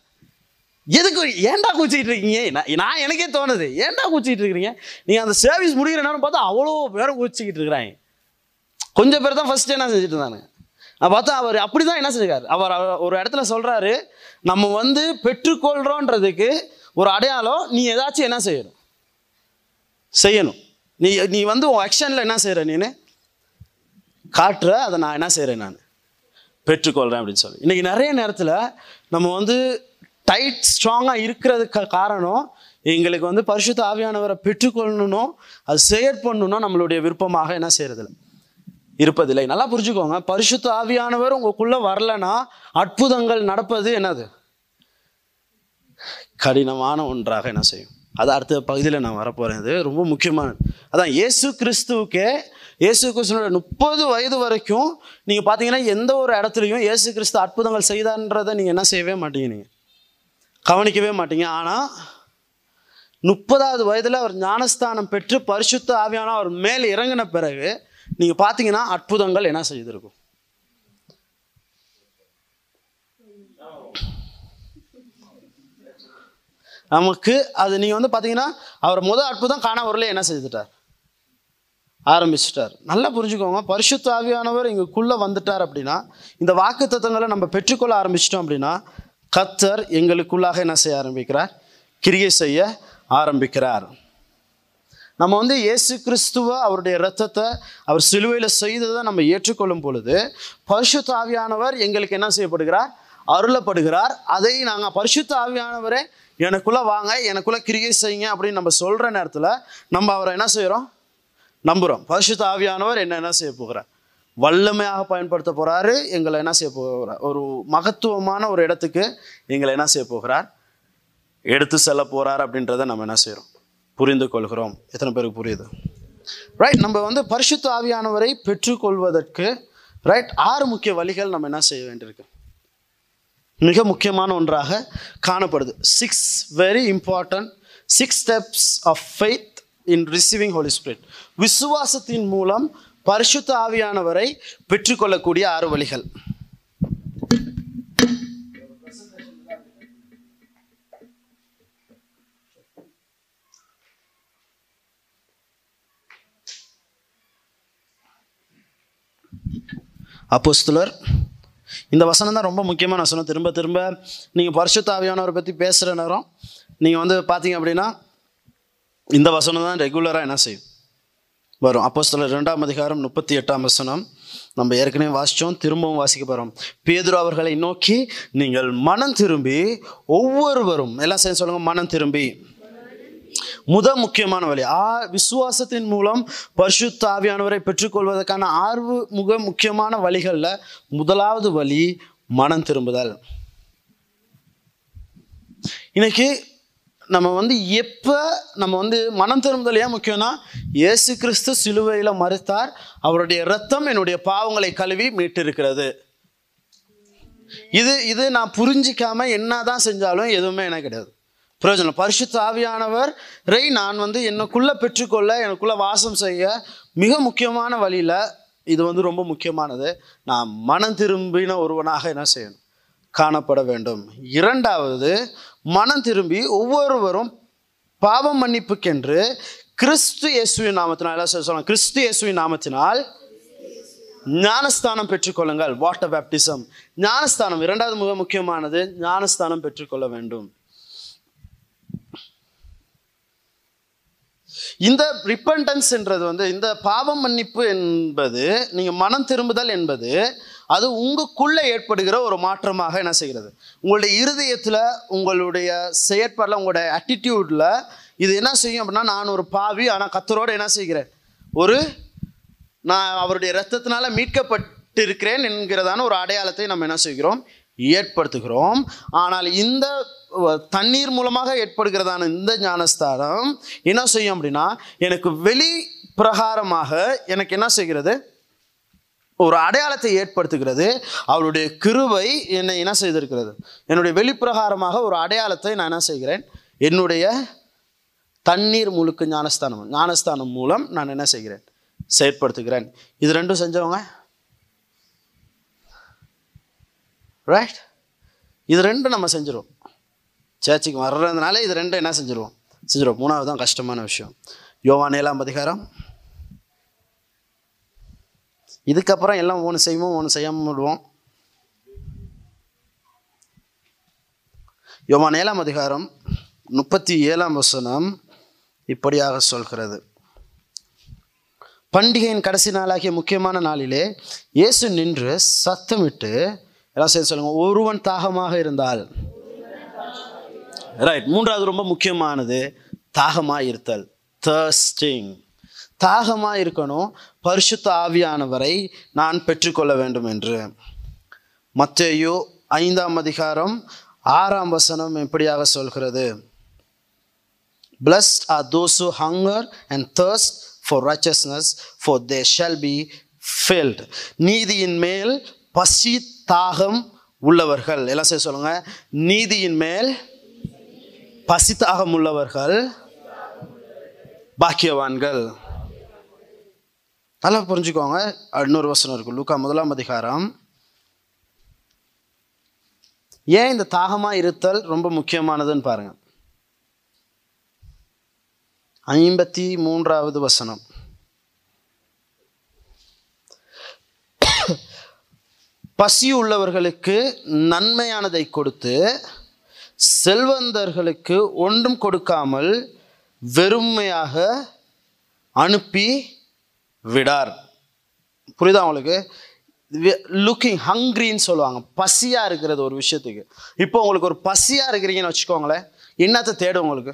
எதுக்கு ஏன்டா கூச்சிக்கிட்டு இருக்கீங்க? நான் நான் எனக்கே தோணுது. ஏன்டா கூச்சிக்கிட்டு இருக்கிறீங்க? நீங்கள் அந்த சர்வீஸ் முடிகிற நேரம் பார்த்தா அவ்வளோ பேரும் கூச்சிக்கிட்டு இருக்கிறாங்க. கொஞ்சம் பேர் தான் ஃபஸ்ட்டு என்ன செஞ்சுட்டு இருந்தாங்க பார்த்தா அவர் அப்படி தான் என்ன செய்கிறார் அவர் அவர் ஒரு இடத்துல சொல்கிறாரு நம்ம வந்து பெற்றுக்கொள்கிறோன்றதுக்கு ஒரு அடையாளம் நீ ஏதாச்சும் என்ன செய்யணும்? செய்யணும். நீ நீ வந்து உன் ஆக்ஷனில் என்ன செய்கிற நீனு? காட்டுற அதை நான் என்ன செய்கிறேன் நான்? பெற்றுக்கொள்கிறேன் அப்படின்னு சொல்லி. இன்றைக்கி நிறைய நேரத்தில் நம்ம வந்து டைட் ஸ்ட்ராங்காக இருக்கிறதுக்கு காரணம் எங்களுக்கு வந்து பரிசுத்த ஆவியானவரை பெற்றுக்கொள்ளணும் அது செயற்படணும் நம்மளுடைய விருப்பமாக என்ன செய்யறதில்ல. இருப்பதில்லை. நல்லா புரிஞ்சுக்கோங்க. பரிசுத்த ஆவியானவர் உங்களுக்குள்ள வரலன்னா அற்புதங்கள் நடப்பது என்னது? கடினமான ஒன்றாக என்ன செய்யும்? அது அடுத்த பகுதியில் நான் வரப்போகிறேன் இது ரொம்ப முக்கியமானது. அதான் இயேசு கிறிஸ்துவுக்கே இயேசு கிறிஸ்துவோட முப்பது வயது வரைக்கும் நீங்கள் பார்த்தீங்கன்னா எந்த ஒரு இடத்துலையும் இயேசு கிறிஸ்து அற்புதங்கள் செய்தான்றதை நீங்கள் என்ன செய்யவே மாட்டீங்க நீங்கள் கவனிக்கவே மாட்டீங்க. ஆனால் முப்பதாவது வயதில் அவர் ஞானஸ்தானம் பெற்று பரிசுத்த ஆவியான அவர் மேல் இறங்கின பிறகு நீங்கள் பார்த்தீங்கன்னா அற்புதங்கள் என்ன செய்திருக்கும்? நமக்கு அது நீங்கள் வந்து பார்த்தீங்கன்னா அவர் முதல் அற்புதம் காண வரல என்ன செய்துட்டார்? ஆரம்பிச்சிட்டார். நல்லா புரிஞ்சுக்கோங்க பரிசுத்த ஆவியானவர் எங்களுக்குள்ளே வந்துட்டார் அப்படின்னா இந்த வாக்கு தத்துவங்களை நம்ம பெற்றுக்கொள்ள ஆரம்பிச்சிட்டோம் அப்படின்னா கத்தர் எங்களுக்குள்ளாக என்ன செய்ய ஆரம்பிக்கிறார்? கிரியை செய்ய ஆரம்பிக்கிறார். நம்ம வந்து இயேசு கிறிஸ்துவ அவருடைய ரத்தத்தை அவர் சிலுவையில் செய்ததை நம்ம ஏற்றுக்கொள்ளும் பொழுது பரிசுத்த ஆவியானவர் எங்களுக்கு என்ன செய்யப்படுகிறார்? அருளப்படுகிறார். அதை நாங்கள் பரிசுத்த ஆவியானவரே எனக்குள்ளே வாங்க எனக்குள்ளே கிரியை செய்யுங்க அப்படின்னு நம்ம சொல்கிற நேரத்தில் நம்ம அவரை என்ன செய்கிறோம் நம்புகிறோம் பரிசுத்த ஆவியானவர் என்ன என்ன செய்ய போகிறார்? வல்லமையாக பயன்படுத்த போகிறாரு எங்களை என்ன செய்ய போகிறார்? ஒரு மகத்துவமான ஒரு இடத்துக்கு எங்களை என்ன செய்ய போகிறார்? எடுத்து செல்ல போகிறார் அப்படின்றத நம்ம என்ன செய்கிறோம் புரிந்து கொள்கிறோம் எத்தனை பேருக்கு புரியுது? ரைட் நம்ம வந்து பரிசுத்த ஆவியானவரை பெற்றுக்கொள்வதற்கு ரைட் ஆறு முக்கிய வழிகள் நம்ம என்ன செய்ய வேண்டியிருக்கு? மிக முக்கியமான ஒன்றாக காணப்படுது. Six very important six steps of faith in receiving holy spirit விசுவாசத்தின் மூலம் பரிசுத்த ஆவியானவரை பெற்றுக்கொள்ளக்கூடிய ஆறு வழிகள். அப்போஸ்தலர். இந்த வசனம் தான் ரொம்ப முக்கியமான வசனம் திரும்ப திரும்ப நீங்கள் பரிசுத்தாவியானவரை பற்றி பேசுகிற நேரம் நீங்கள் வந்து பார்த்தீங்க அப்படின்னா இந்த வசனம் தான் ரெகுலராக என்ன செய்யும்? வரும். அப்போஸ்தலர் ரெண்டாம் அதிகாரம் முப்பத்தி எட்டாம் வசனம். நம்ம ஏற்கனவே வாசித்தோம் திரும்பவும் வாசிக்க போகிறோம் பேதுரு அவர்களை நோக்கி நீங்கள் மனம் திரும்பி ஒவ்வொருவரும் எல்லாம் சேர்ந்து சொல்லுங்கள் மனம் திரும்பி முத முக்கியமான வழி. ஆ விசுவாசத்தின் மூலம் பரிசுத்த தாவியானவரை பெற்றுக்கொள்வதற்கான ஆர்வ முக முக்கியமான வழிகளில் முதலாவது வழி மனம் திரும்புதல். இன்னைக்கு நம்ம வந்து எப்போ நம்ம வந்து மனம் திரும்புதல் ஏன் முக்கியம்னா இயேசு கிறிஸ்து சிலுவையில் மறுத்தார் அவருடைய ரத்தம் என்னுடைய பாவங்களை கழுவி மீட்டிருக்கிறது. இது இது நான் புரிஞ்சிக்காம என்னதான் செஞ்சாலும் எதுவுமே எனக்கு கிடையாது. பிரயோஜனம். பரிசுத்த ஆவியானவரை நான் வந்து எனக்குள்ள பெற்றுக்கொள்ள எனக்குள்ள வாசம் செய்ய மிக முக்கியமான வழியில் இது வந்து ரொம்ப முக்கியமானது. நான் மனம் திரும்பின ஒருவனாக என்ன செய்யணும்? காணப்பட வேண்டும். இரண்டாவது மனம் திரும்பி ஒவ்வொருவரும் பாவம் மன்னிப்புக்கென்று கிறிஸ்து இயேசுவின் நாமத்தினால் எல்லாம் சொல்லலாம் கிறிஸ்து இயேசுவின் நாமத்தினால் ஞானஸ்தானம் பெற்றுக்கொள்ளுங்கள். Water baptism. ஞானஸ்தானம் இரண்டாவது மிக முக்கியமானது ஞானஸ்தானம் பெற்றுக்கொள்ள வேண்டும். இந்த ரிப்பன்டன்ஸ்ன்றது வந்து இந்த பாவம் மன்னிப்பு என்பது நீங்கள் மனம் திரும்புதல் என்பது அது உங்களுக்குள்ளே ஏற்படுகிற ஒரு மாற்றமாக என்ன செய்கிறது? உங்களுடைய இருதயத்தில் உங்களுடைய செயற்பாடில் உங்களுடைய ஆட்டிடியூடில் இது என்ன செய்யும் அப்படின்னா நான் ஒரு பாவி ஆனால் கத்தரோடு என்ன செய்கிறேன்? ஒரு நான் அவருடைய ரத்தத்தினால மீட்கப்பட்டிருக்கிறேன் என்கிறதான ஒரு அடையாளத்தை நம்ம என்ன செய்கிறோம்? ஏற்படுத்துகிறோம். ஆனால் இந்த தண்ணீர் மூலமாக ஏற்படுகிறதான இந்த ஞானஸ்தானம் என்ன செய்யும் அப்படின்னா எனக்கு வெளி பிரகாரமாக எனக்கு என்ன செய்கிறது? ஒரு அடையாளத்தை ஏற்படுத்துகிறது. அவருடைய கிருவை என்னை என்ன செய்திருக்கிறது? என்னுடைய வெளிப்பிரகாரமாக ஒரு அடையாளத்தை நான் என்ன செய்கிறேன்? என்னுடைய தண்ணீர் முழுக்க ஞானஸ்தானம் ஞானஸ்தானம் மூலம் நான் என்ன செய்கிறேன்? செயற்படுத்துகிறேன். இது ரெண்டும் செஞ்சவங்க? ரைட் இது ரெண்டும் நம்ம செஞ்சிருவோம். சேர்ச்சிக்கு வர்றதுனால இது ரெண்டும் என்ன செஞ்சிருவோம்? செஞ்சிருவோம். மூணாவது தான் கஷ்டமான விஷயம். யோவான் ஏழாம் அதிகாரம். இதுக்கப்புறம் எல்லாம் ஒன்று செய்வோம் ஒன்று செய்யாமல் விடுவோம். யோவான் ஏழாம் அதிகாரம் முப்பத்தி ஏழாம் வசனம் இப்படியாக சொல்கிறது. பண்டிகையின் கடைசி நாளாகிய முக்கியமான நாளிலே இயேசு நின்று சத்தமிட்டு எல்லாம் சேர்ந்து சொல்லுங்க ஒருவன் தாகமாக இருந்தால். ரைட் மூன்றாவது ரொம்ப முக்கியமானது தாகமாக இருத்தல் தர்ஸ்டிங் தாகமாக இருக்கணும் பரிசுத்த ஆவியானவரை நான் பெற்றுக்கொள்ள வேண்டும் என்று. மத்தேயோ ஐந்தாம் அதிகாரம் ஆறாம் வசனம் எப்படியாக சொல்கிறது? Blessed are those hunger and thirst for for for they they be be நீதியின் மேல் பசி தாகம் உள்ளவர்கள். எல்லாம் சரி சொல்லுங்க. நீதியின் மேல் பசி தாகம் உள்ளவர்கள் பாக்கியவான்கள். நல்லா புரிஞ்சுக்கோங்க. இன்னொரு வசனம் இருக்கு. லூக்கா முதலாம் அதிகாரம். ஏன் இந்த தாகமாக இருத்தல் ரொம்ப முக்கியமானதுன்னு பாருங்க. ஐம்பத்தி மூன்றாவது வசனம். பசி உள்ளவர்களுக்கு நன்மையானதை கொடுத்து செல்வந்தர்களுக்கு ஒன்றும் கொடுக்காமல் வெறுமையாக அனுப்பி விடார். புரியுதா உங்களுக்கு? லுக்கிங் ஹங்க்ரின்னு சொல்லுவாங்க. பசியாக இருக்கிறது ஒரு விஷயத்துக்கு. இப்போ உங்களுக்கு ஒரு பசியாக இருக்கிறீங்கன்னு வச்சுக்கோங்களேன். என்னத்தை தேடும் உங்களுக்கு?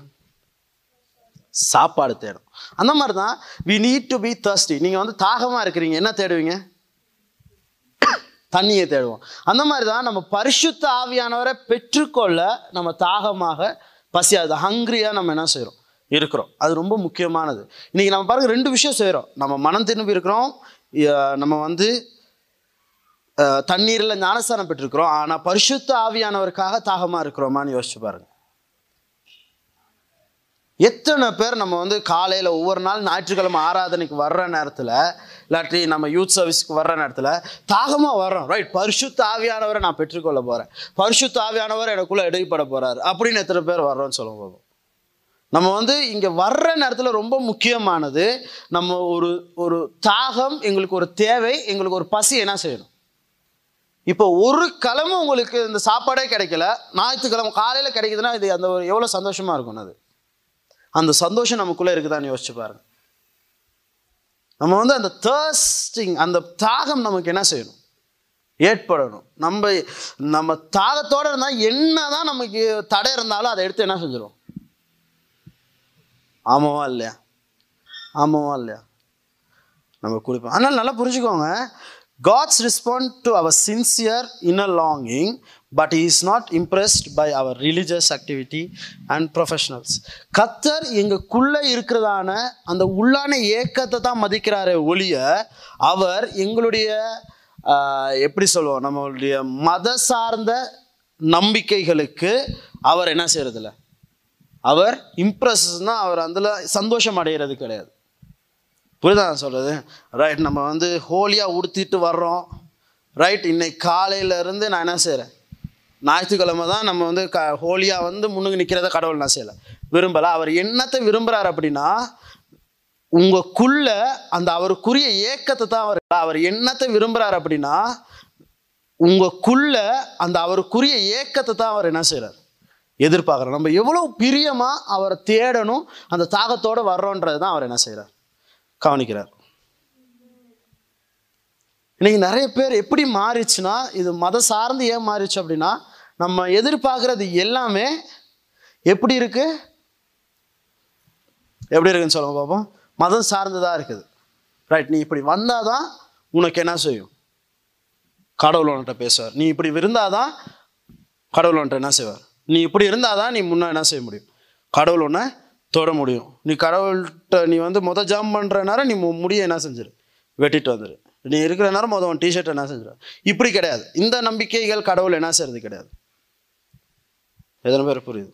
சாப்பாடு தேடும். அந்த மாதிரி தான் we need to be thirsty நீங்கள் வந்து தாகமாக இருக்கிறீங்க. என்ன தேடுவீங்க? தண்ணியை தேடுவோம். அந்த மாதிரி தான் நம்ம பரிசுத்த ஆவியானவரை பெற்றுக்கொள்ள நம்ம தாகமாக பசியாது. ஹங்க்ரியாக நம்ம என்ன செய்கிறோம் இருக்கிறோம். அது ரொம்ப முக்கியமானது. இன்றைக்கி நம்ம பாருங்கள் ரெண்டு விஷயம் செய்கிறோம் நம்ம மனம் திரும்பி இருக்கிறோம். நம்ம வந்து தண்ணீரில் ஞானஸ்தானம் பெற்றிருக்கிறோம். ஆனால் பரிசுத்த ஆவியானவருக்காக தாகமாக இருக்கிறோமான்னு யோசிச்சு பாருங்க. எத்தனை பேர் நம்ம வந்து காலையில் ஒவ்வொரு நாள் ஞாயிற்றுக்கிழமை ஆராதனைக்கு வர்ற நேரத்தில் இல்லாட்டி நம்ம யூத் சர்வீஸ்க்கு வர்ற நேரத்தில் தாகமாக வர்றோம். ரைட் பரிசு ஆவியானவரை நான் பெற்றுக்கொள்ள போகிறேன் பரிசு ஆவியானவர் எனக்குள்ளே இடைப்பட போகிறாரு அப்படின்னு எத்தனை பேர் வர்றோம்னு சொல்ல போதும். நம்ம வந்து இங்கே வர்ற நேரத்தில் ரொம்ப முக்கியமானது நம்ம ஒரு ஒரு தாகம் எங்களுக்கு ஒரு தேவை எங்களுக்கு ஒரு பசி என்ன செய்யணும்? இப்போ ஒரு கிழமை உங்களுக்கு இந்த சாப்பாடே கிடைக்கல ஞாயிற்றுக்கிழமை காலையில் கிடைக்குதுன்னா இது அந்த ஒரு எவ்வளோ சந்தோஷமாக இருக்கும் அது. அந்த சந்தோஷம் நமக்குள்ளே இருக்குதான்னு யோசிச்சு பாருங்க. நம்ம வந்து அந்த தேர்ஸ்டிங் அந்த தாகம் நமக்கு என்ன செய்யணும்? ஏற்படணும். நம்ம நம்ம தாகத்தோடு இருந்தால் என்னதான் நமக்கு தடை இருந்தாலும் அதை எடுத்து என்ன செஞ்சிடும் ஆமாவா இல்லையா? ஆமாவா இல்லையா? நம்ம குடிப்போம் அதனால் நல்லா புரிஞ்சுக்கோங்க. God's respond to our sincere inner longing but is not impressed by our religious activity and professionals கத்தர் எங்களுக்குள்ளே இருக்கிறதான அந்த உள்ளான ஏக்கத்தை தான் மதிக்கிறாரே ஒழிய அவர் எங்களுடைய எப்படி சொல்லுவோம் நம்மளுடைய மத சார்ந்த நம்பிக்கைகளுக்கு அவர் என்ன செய்யறதில்ல? அவர் இம்ப்ரெஸ்னா அவர் அதில் சந்தோஷம் அடைகிறது கிடையாது. புரியுதா நான் சொல்கிறது ரைட் நம்ம வந்து ஹோலியாக உடுத்திட்டு வர்றோம். ரைட் இன்னைக்கு காலையில இருந்து நான் என்ன செய்கிறேன் ஞாயிற்றுக்கிழமை தான் நம்ம வந்து க ஹோலியாக வந்து முன்னுக்கு நிற்கிறத கடவுள் நான் செய்யலை? விரும்பலை. அவர் என்னத்தை விரும்புகிறார் அப்படின்னா உங்களுக்குள்ள அந்த அவருக்குரிய ஏக்கத்தை தான் அவர் அவர் என்னத்தை விரும்புகிறார் அப்படின்னா உங்களுக்குள்ள அந்த அவருக்குரிய ஏக்கத்தை தான் அவர் என்ன செய்கிறார் எதிர்பார்க்குறார். நம்ம எவ்வளோ பிரியமாக அவரை தேடணும் அந்த தாகத்தோடு வர்றோன்றது தான் அவர் என்ன செய்கிறார் கவனிக்கிறார். இன்றைக்கி நிறைய பேர் எப்படி மாறிச்சுன்னா இது மத சார்ந்து ஏன் மாறிச்சு அப்படின்னா நம்ம எதிர்பார்க்குறது எல்லாமே எப்படி இருக்குது எப்படி இருக்குன்னு சொல்லுங்க பார்ப்போம் மதம் சார்ந்ததாக இருக்குது. ரைட் நீ இப்படி வந்தால் தான் உனக்கு என்ன செய்யும்? கடவுள் உன்கிட்ட பேசுவார். நீ இப்படி இருந்தாதான் கடவுள் உன்கிட்ட என்ன செய்வார்? நீ இப்படி இருந்தால் தான் நீ முன்னே என்ன செய்ய முடியும்? கடவுள் உன்னை தொட முடியும். நீ கடவுள்கிட்ட நீ வந்து மொதல் ஜாம் பண்ணுறனால நீ முடிய என்ன செஞ்சிரு? வெட்டிட்டு வந்துடு நீ இருக்கிற நேரம் மொதல் உன் டிஷர்ட் என்ன செஞ்சிடும் இப்படி கிடையாது. இந்த நம்பிக்கைகள் கடவுள் என்ன செய்யறது கிடையாது. எத்தனை பேர் புரியுது?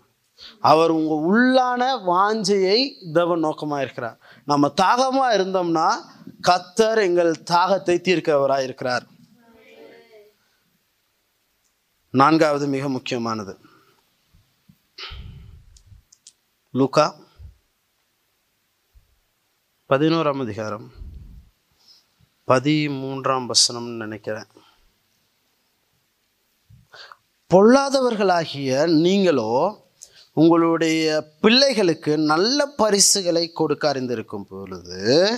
அவர் உங்க உள்ளான வாஞ்சையை தேவன் நோக்கமா இருக்கிறார். நம்ம தாகமா இருந்தோம்னா கத்தர் எங்கள் தாகத்தை தீர்க்கிறவராக இருக்கிறார். நான்காவது மிக முக்கியமானது. லுகா பதினோராம் அதிகாரம் பதிமூன்றாம் வசனம்னு நினைக்கிறேன். பொல்லாதவர்களாகிய நீங்களோ உங்களுடைய பிள்ளைகளுக்கு நல்ல பரிசுகளை கொடுக்க அறிந்திருக்கும் பொழுது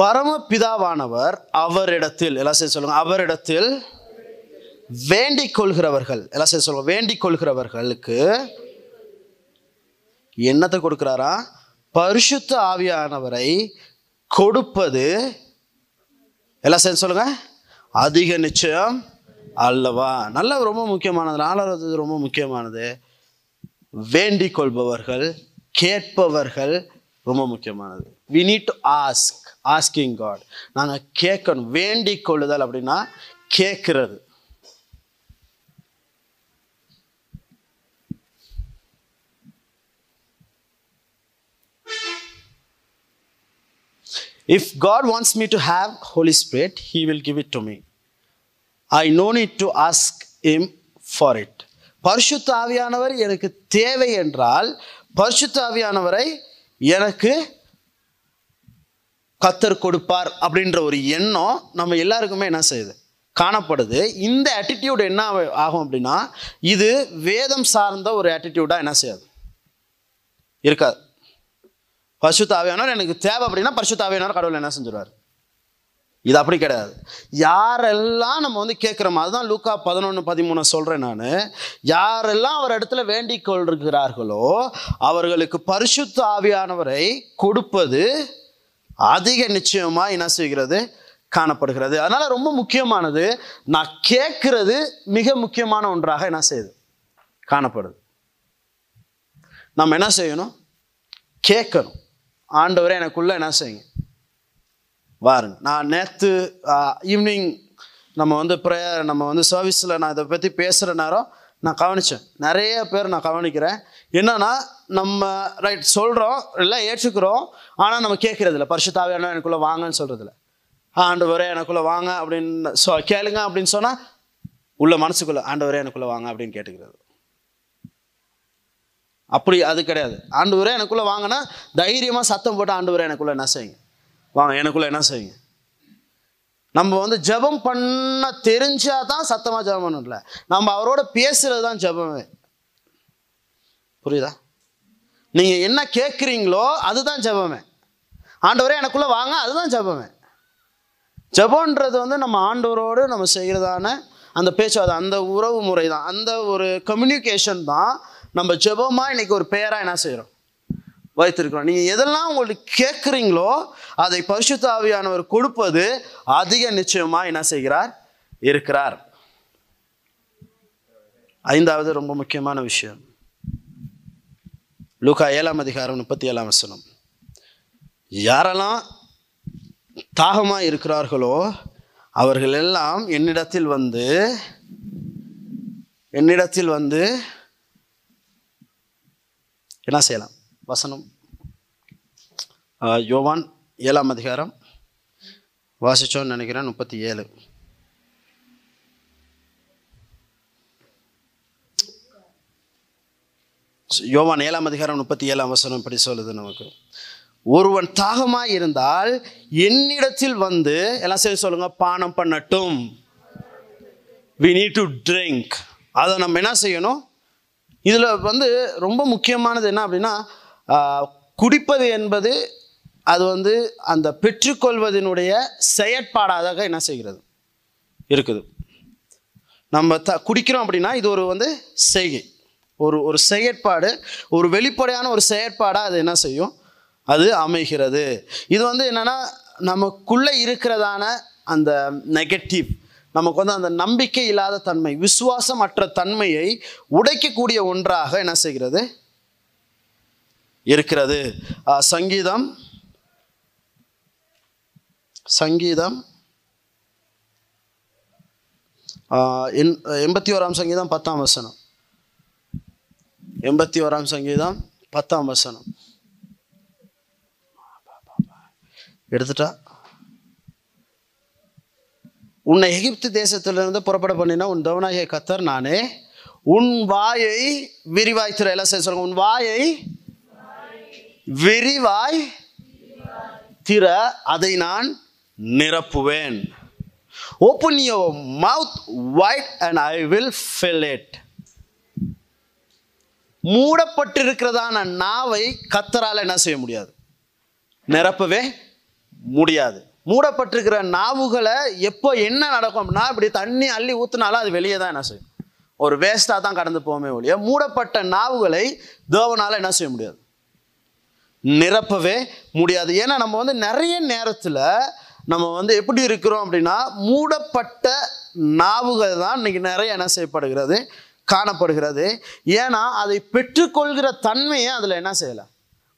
பரமபிதாவானவர் அவரிடத்தில் எல்லாம் சேர்த்து சொல்லுங்க அவரிடத்தில் வேண்டிக் கொள்கிறவர்கள் எல்லாம் சேர்த்து சொல்லுங்க வேண்டிக் கொள்கிறவர்களுக்கு என்னத்தை கொடுக்கிறாரா? பரிசுத்த ஆவியானவரை கொடுப்பது எல்லாம் சேர்ந்து சொல்லுங்க. அதிக நிச்சயம் அல்லவா? நல்ல ரொம்ப முக்கியமானது. நாலாவது ரொம்ப முக்கியமானது. வேண்டிக் கொள்பவர்கள் கேட்பவர்கள் ரொம்ப முக்கியமானது. We need to ask asking God நாங்கள் கேட்கணும். வேண்டிக் கொள்ளுதல் அப்படின்னா கேட்கிறது. If God wants me to have Holy Spirit, He will give it to me. I no need to ask Him for it. பரிசுத்த ஆவியானவர் எனக்கு தேவை என்றால் பரிசுத்த ஆவியானவரை எனக்கு கத்தர் கொடுப்பார் அப்படின்ற ஒரு எண்ணம் நம்ம எல்லாருக்குமே என்ன செய்யுது காணப்படுது இந்த ஆட்டிடியூட் என்ன ஆகும் அப்படின்னா இது வேதம் சார்ந்த ஒரு ஆட்டிடியூடாக என்ன செய்யாது இருக்காது பரிசுத்தாவியானவர் எனக்கு தேவை அப்படின்னா பரிசுத்தாவியானவர் கடவுள் என்ன செஞ்சிருவார்? இது அப்படி கிடையாது. யாரெல்லாம் நம்ம வந்து கேட்குறோமோ அதுதான் லூக்கா பதினொன்று பதிமூணு சொல்கிறேன் நான். யாரெல்லாம் அவர் இடத்துல வேண்டிக் கொள்கிறார்களோ அவர்களுக்கு பரிசுத்த ஆவியானவரை கொடுப்பது அதிக நிச்சயமாக என்ன செய்கிறது? காணப்படுகிறது. அதனால் ரொம்ப முக்கியமானது நான் கேட்குறது மிக முக்கியமான ஒன்றாக என்ன செய்யுது? காணப்படுது. நம்ம என்ன செய்யணும்? கேட்கணும். ஆண்டவரே எனக்குள்ளே என்ன செய்யுங்க? வாருங்க. நான் நேற்று ஈவினிங் நம்ம வந்து ப்ரேயர் நம்ம வந்து சர்வீஸில் நான் இதை பற்றி பேசுகிற நேரம் நான் கவனித்தேன் நிறைய பேர் நான் கவனிக்கிறேன். என்னன்னா நம்ம ரைட் சொல்கிறோம் எல்லாம் ஏற்றுக்கிறோம் ஆனால் நம்ம கேட்குறதில்ல. பரிசுத்தாவியான எனக்குள்ளே வாங்கன்னு சொல்கிறதில்ல ஆண்டவரே எனக்குள்ளே வாங்க அப்படின்னு சொ கேளுங்க அப்படின்னு சொன்னால் உள்ள மனசுக்குள்ளே ஆண்டவரே எனக்குள்ளே வாங்க அப்படின்னு கேட்டுக்கிறது. அப்படி அது கிடையாது. ஆண்டவரே எனக்குள்ளே வாங்கினா தைரியமாக சத்தம் போட்டு ஆண்டவரே எனக்குள்ளே என்ன செய்யுங்க? வாங்க எனக்குள்ளே என்ன செய்யுங்க? நம்ம வந்து ஜெபம் பண்ண தெரிஞ்சா தான் சத்தமாக ஜெபம் பண்ணல நம்ம அவரோட பேசுறது தான் ஜெபமே. புரியுதா? நீங்கள் என்ன கேட்குறீங்களோ அதுதான் ஜெபமே. ஆண்டவரே எனக்குள்ளே வாங்க அதுதான் ஜெபமே. ஜபன்றது வந்து நம்ம ஆண்டவரோடு நம்ம செய்கிறதான அந்த பேச்சுவார்த்தை அந்த உறவு முறை தான். அந்த ஒரு கம்யூனிகேஷன் தான் நம்ம ஜெபமாக இன்னைக்கு ஒரு பெயராக என்ன செய்கிறோம் வைத்திருக்கிறோம். நீங்கள் எதெல்லாம் உங்களுக்கு கேட்குறீங்களோ அதை பரிசுத்தாவியானவர் கொடுப்பது அதிக நிச்சயமாக என்ன செய்கிறார்? இருக்கிறார். ஐந்தாவது ரொம்ப முக்கியமான விஷயம். லூகா ஏழாம் அதிகாரம் முப்பத்தி ஏழாம் வசனம். யாரெல்லாம் தாகமாக இருக்கிறார்களோ அவர்கள் எல்லாம் என்னிடத்தில் வந்து என்னிடத்தில் வந்து என்ன செய்யலாம்? வசனம். யோவான் ஏழாம் அதிகாரம். வாசித்தோன்னு நினைக்கிறேன் முப்பத்தி ஏழு. யோவான் ஏழாம் அதிகாரம் முப்பத்தி ஏழாம் வசனம் இப்படி சொல்லுது நமக்கு. ஒருவன் தாகமாக இருந்தால் என்னிடத்தில் வந்து எல்லாம் சரி சொல்லுங்க பானம் பண்ணட்டும். வி நீட் டு ட்ரிங்க் அதை நம்ம என்ன செய்யணும்? இதில் வந்து ரொம்ப முக்கியமானது என்ன அப்படின்னா குடிப்பது என்பது அது வந்து அந்த பெற்றுக்கொள்வதனுடைய செயற்பாடாக என்ன செய்கிறது? இருக்குது. நம்ம த குடிக்கிறோம் அப்படின்னா இது ஒரு வந்து செய்கை. ஒரு ஒரு செயற்பாடு ஒரு வெளிப்படையான ஒரு செயற்பாடாக அது என்ன செய்யும்? அது அமைகிறது. இது வந்து என்னென்னா நமக்குள்ளே இருக்கிறதான அந்த நெகட்டிவ் நமக்கு வந்து அந்த நம்பிக்கை இல்லாத தன்மை விசுவாசமற்ற தன்மையை உடைக்கக்கூடிய ஒன்றாக என்ன செய்கிறது? இருக்கிறது. சங்கீதம். சங்கீதம். எண்- எண்பத்தி ஓராம் சங்கீதம் பத்தாம் வசனம். எண்பத்தி ஓராம் சங்கீதம் பத்தாம் வசனம். எடுத்துட்டா? உன்னை எகிப்து தேசத்திலிருந்து புறப்பட பண்ணினா உன் தேவனாகிய கத்தர் நானே. உன் வாயை விரிவாய் திற எல்லாம் செய்ய சொல்லுங்க. உன் வாயை விரிவாய் திற அதை நான் நிரப்புவேன். Open your mouth wide and I will fill it மூடப்பட்டிருக்கிறதான நாவை கத்தரால் என்ன செய்ய முடியாது? நிரப்பவே முடியாது. மூடப்பட்டிருக்கிற நாவுகளை எப்போ என்ன நடக்கும் அப்படின்னா இப்படி தண்ணி அள்ளி ஊற்றுனாலும் அது வெளியே தான் என்ன செய்யும்? ஒரு வேஸ்ட்டாக தான் கடந்து போகவே ஒழிய மூடப்பட்ட நாவுகளை தேவனால் என்ன செய்ய முடியாது? நிரப்பவே முடியாது. ஏன்னா நம்ம வந்து நிறைய நேரத்தில் நம்ம வந்து எப்படி இருக்கிறோம் அப்படின்னா மூடப்பட்ட நாவுகள் தான் இன்னைக்கு நிறைய என்ன செய்யப்படுகிறது? காணப்படுகிறது. ஏன்னா அதை பெற்றுக்கொள்கிற தன்மையை அதில் என்ன செய்யலை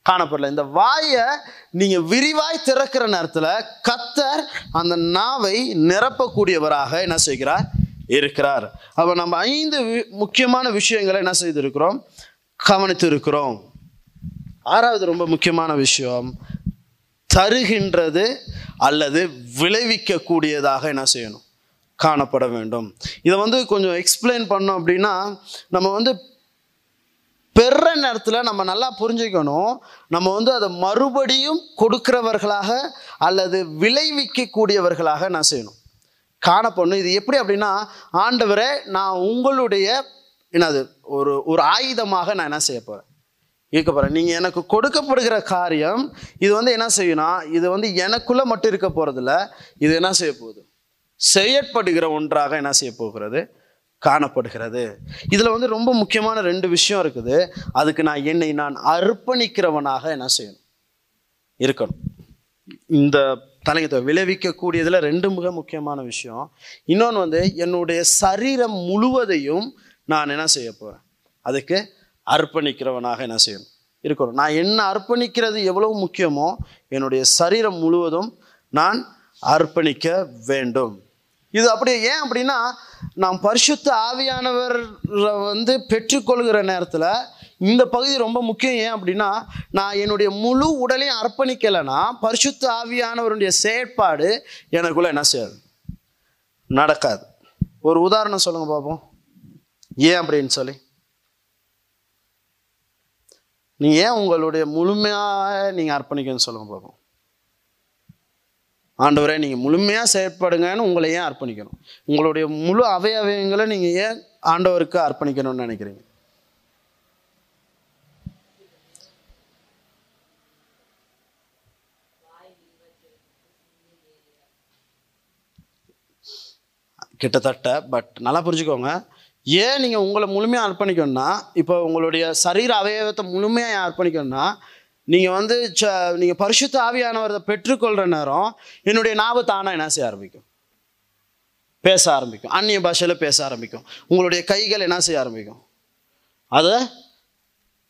காணப்படல. இந்த வாயை நீங்கள் விரிவாய் திறக்கிற நேரத்தில் கத்தர் அந்த நாவை நிரப்பக்கூடியவராக என்ன செய்கிறார்? இருக்கிறார். அப்போ நம்ம ஐந்து வி- முக்கியமான விஷயங்களை என்ன செய்திருக்கிறோம்? கவனித்து இருக்கிறோம் ஆறாவது ரொம்ப முக்கியமான விஷயம் தருகின்றது அல்லது விளைவிக்கக்கூடியதாக என்ன செய்யணும்? காணப்பட வேண்டும். இதை வந்து கொஞ்சம் எக்ஸ்பிளைன் பண்ணோம் அப்படின்னா நம்ம வந்து பெற நேரத்தில் நம்ம நல்லா புரிஞ்சுக்கணும். நம்ம வந்து அதை மறுபடியும் கொடுக்கிறவர்களாக அல்லது விளைவிக்கக்கூடியவர்களாக நான் செய்யணும். காணப்படணும் இது எப்படி அப்படின்னா ஆண்டவரே நான் உங்களுடைய என்னது ஒரு ஒரு ஆயுதமாக நான் என்ன செய்ய போகிறேன் இருக்க போகிறேன் நீங்கள் எனக்கு கொடுக்கப்படுகிற காரியம் இது வந்து என்ன செய்யணும் இது வந்து எனக்குள்ளே மட்டும் இருக்க போகிறதில்ல இது என்ன செய்ய போகுது? செயற்படுகிற ஒன்றாக என்ன செய்ய போகிறது? காணப்படுகிறது. இதில் வந்து ரொம்ப முக்கியமான ரெண்டு விஷயம் இருக்குது. அதுக்கு நான் என்னை நான் அர்ப்பணிக்கிறவனாக என்ன செய்யணும்? இருக்கணும். இந்த தலையத்தை விளைவிக்கக்கூடியதில் ரெண்டு மிக முக்கியமான விஷயம். இன்னொன்று வந்து என்னுடைய சரீரம் முழுவதையும் நான் என்ன செய்ய போகிறேன் அதுக்கு அர்ப்பணிக்கிறவனாக என்ன செய்யணும்? இருக்கணும். நான் என்ன அர்ப்பணிக்கிறது எவ்வளவு முக்கியமோ என்னுடைய சரீரம் முழுவதும் நான் அர்ப்பணிக்க வேண்டும். இது அப்படி ஏன் அப்படின்னா நாம் பரிசுத்த ஆவியானவர் வந்து பெற்றுக்கொள்கிற நேரத்தில் இந்த பகுதி ரொம்ப முக்கியம். ஏன் அப்படின்னா நான் என்னுடைய முழு உடலையும் அர்ப்பணிக்கலைன்னா பரிசுத்த ஆவியானவருடைய செயற்பாடு எனக்குள்ள என்ன செய்யாது? நடக்காது. ஒரு உதாரணம் சொல்லுங்க பார்ப்போம் ஏன் அப்படின்னு சொல்லி. நீங்கள் ஏன் உங்களுடைய முழுமையாக நீங்கள் அர்ப்பணிக்கணும்னு சொல்லுங்க பார்ப்போம் ஆண்டவரே நீங்கள் முழுமையாக செயற்படுங்கன்னு உங்களை ஏன் அர்ப்பணிக்கணும்? உங்களுடைய முழு அவயவயங்களை நீங்கள் ஏன் ஆண்டவருக்கு அர்ப்பணிக்கணும்னு நினைக்கிறீங்க? கிட்டத்தட்ட பட் நல்லா புரிஞ்சுக்கோங்க. ஏன் நீங்கள் உங்களை முழுமையாக அர்ப்பணிக்கணும்னா இப்போ உங்களுடைய சரீர அவயவத்தை முழுமையாக அர்ப்பணிக்கணும்னா நீங்கள் வந்து ச நீங்கள் பரிசுத்த ஆவியானவரை பெற்றுக்கொள்கிற நேரம் என்னுடைய நாவு தானாக என்ன செய்ய ஆரம்பிக்கும்? பேச ஆரம்பிக்கும். அந்நிய பாஷையில் பேச ஆரம்பிக்கும். உங்களுடைய கைகள் என்ன செய்ய ஆரம்பிக்கும்? அதை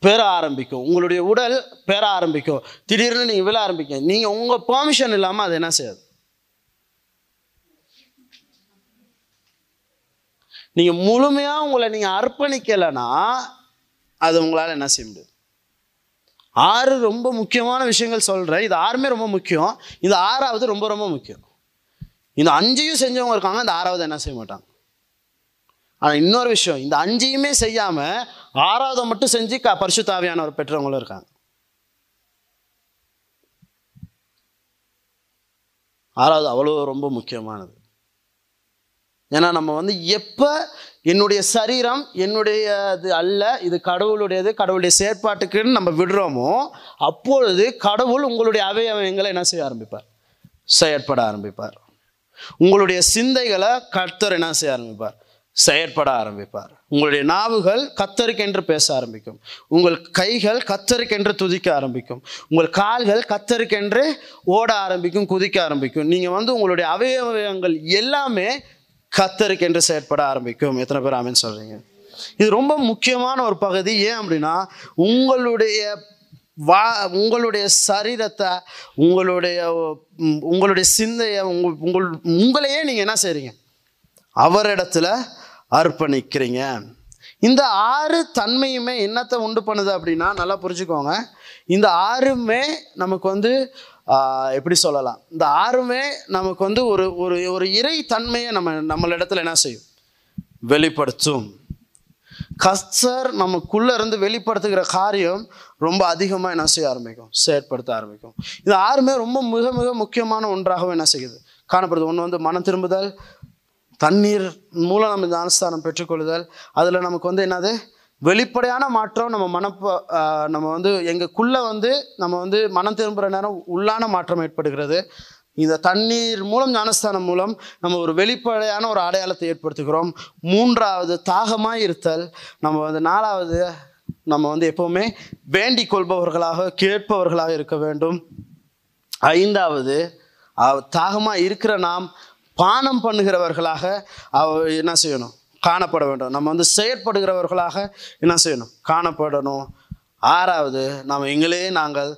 பெற ஆரம்பிக்கும். உங்களுடைய உடல் பெற ஆரம்பிக்கும். திடீர்னு நீங்கள் விழ ஆரம்பிக்கும் நீங்கள் உங்கள் பெர்மிஷன் இல்லாமல் அது என்ன செய்யாது? நீங்கள் முழுமையாக உங்களை நீங்கள் அர்ப்பணிக்கலைன்னா அது உங்களால் என்ன செய்ய முடியாது. ஆறு ரொம்ப முக்கியமான விஷயங்கள் சொல்கிறேன் இது ஆறுமே ரொம்ப முக்கியம். இந்த ஆறாவது ரொம்ப ரொம்ப முக்கியம். இந்த அஞ்சையும் செஞ்சவங்க இருக்காங்க இந்த ஆறாவது என்ன செய்ய மாட்டாங்க? ஆனால் இன்னொரு விஷயம் இந்த அஞ்சையுமே செய்யாமல் ஆறாவதை மட்டும் செஞ்சு க பரிசுத்தாவியானவர் பெற்றவங்களும் இருக்காங்க. ஆறாவது அவ்வளோ ரொம்ப முக்கியமானது. ஏன்னா நம்ம வந்து எப்போ என்னுடைய சரீரம் என்னுடைய இது அல்ல இது கடவுளுடையது கடவுளுடைய செயற்பாட்டுக்குன்னு நம்ம விடுறோமோ அப்பொழுது கடவுள் உங்களுடைய அவயவங்களை என்ன செய்ய ஆரம்பிப்பார்? செயற்பட ஆரம்பிப்பார். உங்களுடைய சிந்தைகளை கர்த்தர் என்ன செய்ய ஆரம்பிப்பார்? செயற்பட ஆரம்பிப்பார். உங்களுடைய நாவுகள் கத்தருக்கென்று பேச ஆரம்பிக்கும். உங்கள் கைகள் கத்தருக்கென்று துதிக்க ஆரம்பிக்கும். உங்கள் கால்கள் கத்தருக்கென்று ஓட ஆரம்பிக்கும் குதிக்க ஆரம்பிக்கும். நீங்கள் வந்து உங்களுடைய அவயவங்கள் எல்லாமே கத்தருக்கு என்று செயற்பட ஆரம்பிக்கும். எத்தனை பேர் ஆமென்னு சொல்கிறீங்க இது ரொம்ப முக்கியமான ஒரு பகுதி. ஏன் அப்படின்னா உங்களுடைய வா உங்களுடைய சரீரத்தை உங்களுடைய உங்களுடைய சிந்தையை உங்கள் உங்கள் உங்களையே நீங்கள் என்ன செய்கிறீங்க அவரிடத்துல அர்ப்பணிக்கிறீங்க. இந்த ஆறு தன்மையுமே என்னத்தை உண்டு பண்ணுது அப்படின்னா நல்லா புரிஞ்சுக்கோங்க. இந்த ஆறுமே நமக்கு வந்து எப்படி சொல்லலாம்? இந்த ஆறுமே நமக்கு வந்து ஒரு ஒரு ஒரு இறை தன்மையை நம்ம நம்மளிடத்துல என்ன செய்யும்? வெளிப்படுத்தும். கஸ்டர் நமக்குள்ளே இருந்து வெளிப்படுத்துகிற காரியம் ரொம்ப அதிகமாக என்ன செய்ய ஆரம்பிக்கும்? செயற்படுத்த ஆரம்பிக்கும். இது ஆறுமே ரொம்ப மிக மிக முக்கியமான ஒன்றாகவும் என்ன செய்யுது? காணப்படுது. ஒன்று வந்து மனம் திரும்புதல் தண்ணீர் மூலம் நம்ம இந்த அனுஸ்தானம் பெற்றுக்கொள்ளுதல். அதில் நமக்கு வந்து என்னது? வெளிப்படையான மாற்றம் நம்ம மனப்ப நம்ம வந்து எங்களுக்குள்ளே வந்து நம்ம வந்து மனம் திரும்புகிற நேரம் உள்ளான மாற்றம் ஏற்படுகிறது. இந்த தண்ணீர் மூலம் ஞானஸ்தானம் மூலம் நம்ம ஒரு வெளிப்படையான ஒரு அடையாளத்தை ஏற்படுத்துகிறோம். மூன்றாவது தாகமாக இருத்தல். நம்ம வந்து நாலாவது நம்ம வந்து எப்போவுமே வேண்டிக் கொள்பவர்களாக கேட்பவர்களாக இருக்க வேண்டும். ஐந்தாவது தாகமாக இருக்கிற நாம் பானம் பண்ணுகிறவர்களாக அவ என்ன செய்யணும்? காணப்பட வேண்டும். நம்ம வந்து செயற்படுகிறவர்களாக என்ன செய்யணும்? காணப்படணும். ஆறாவது நாம் எங்களே நாங்கள்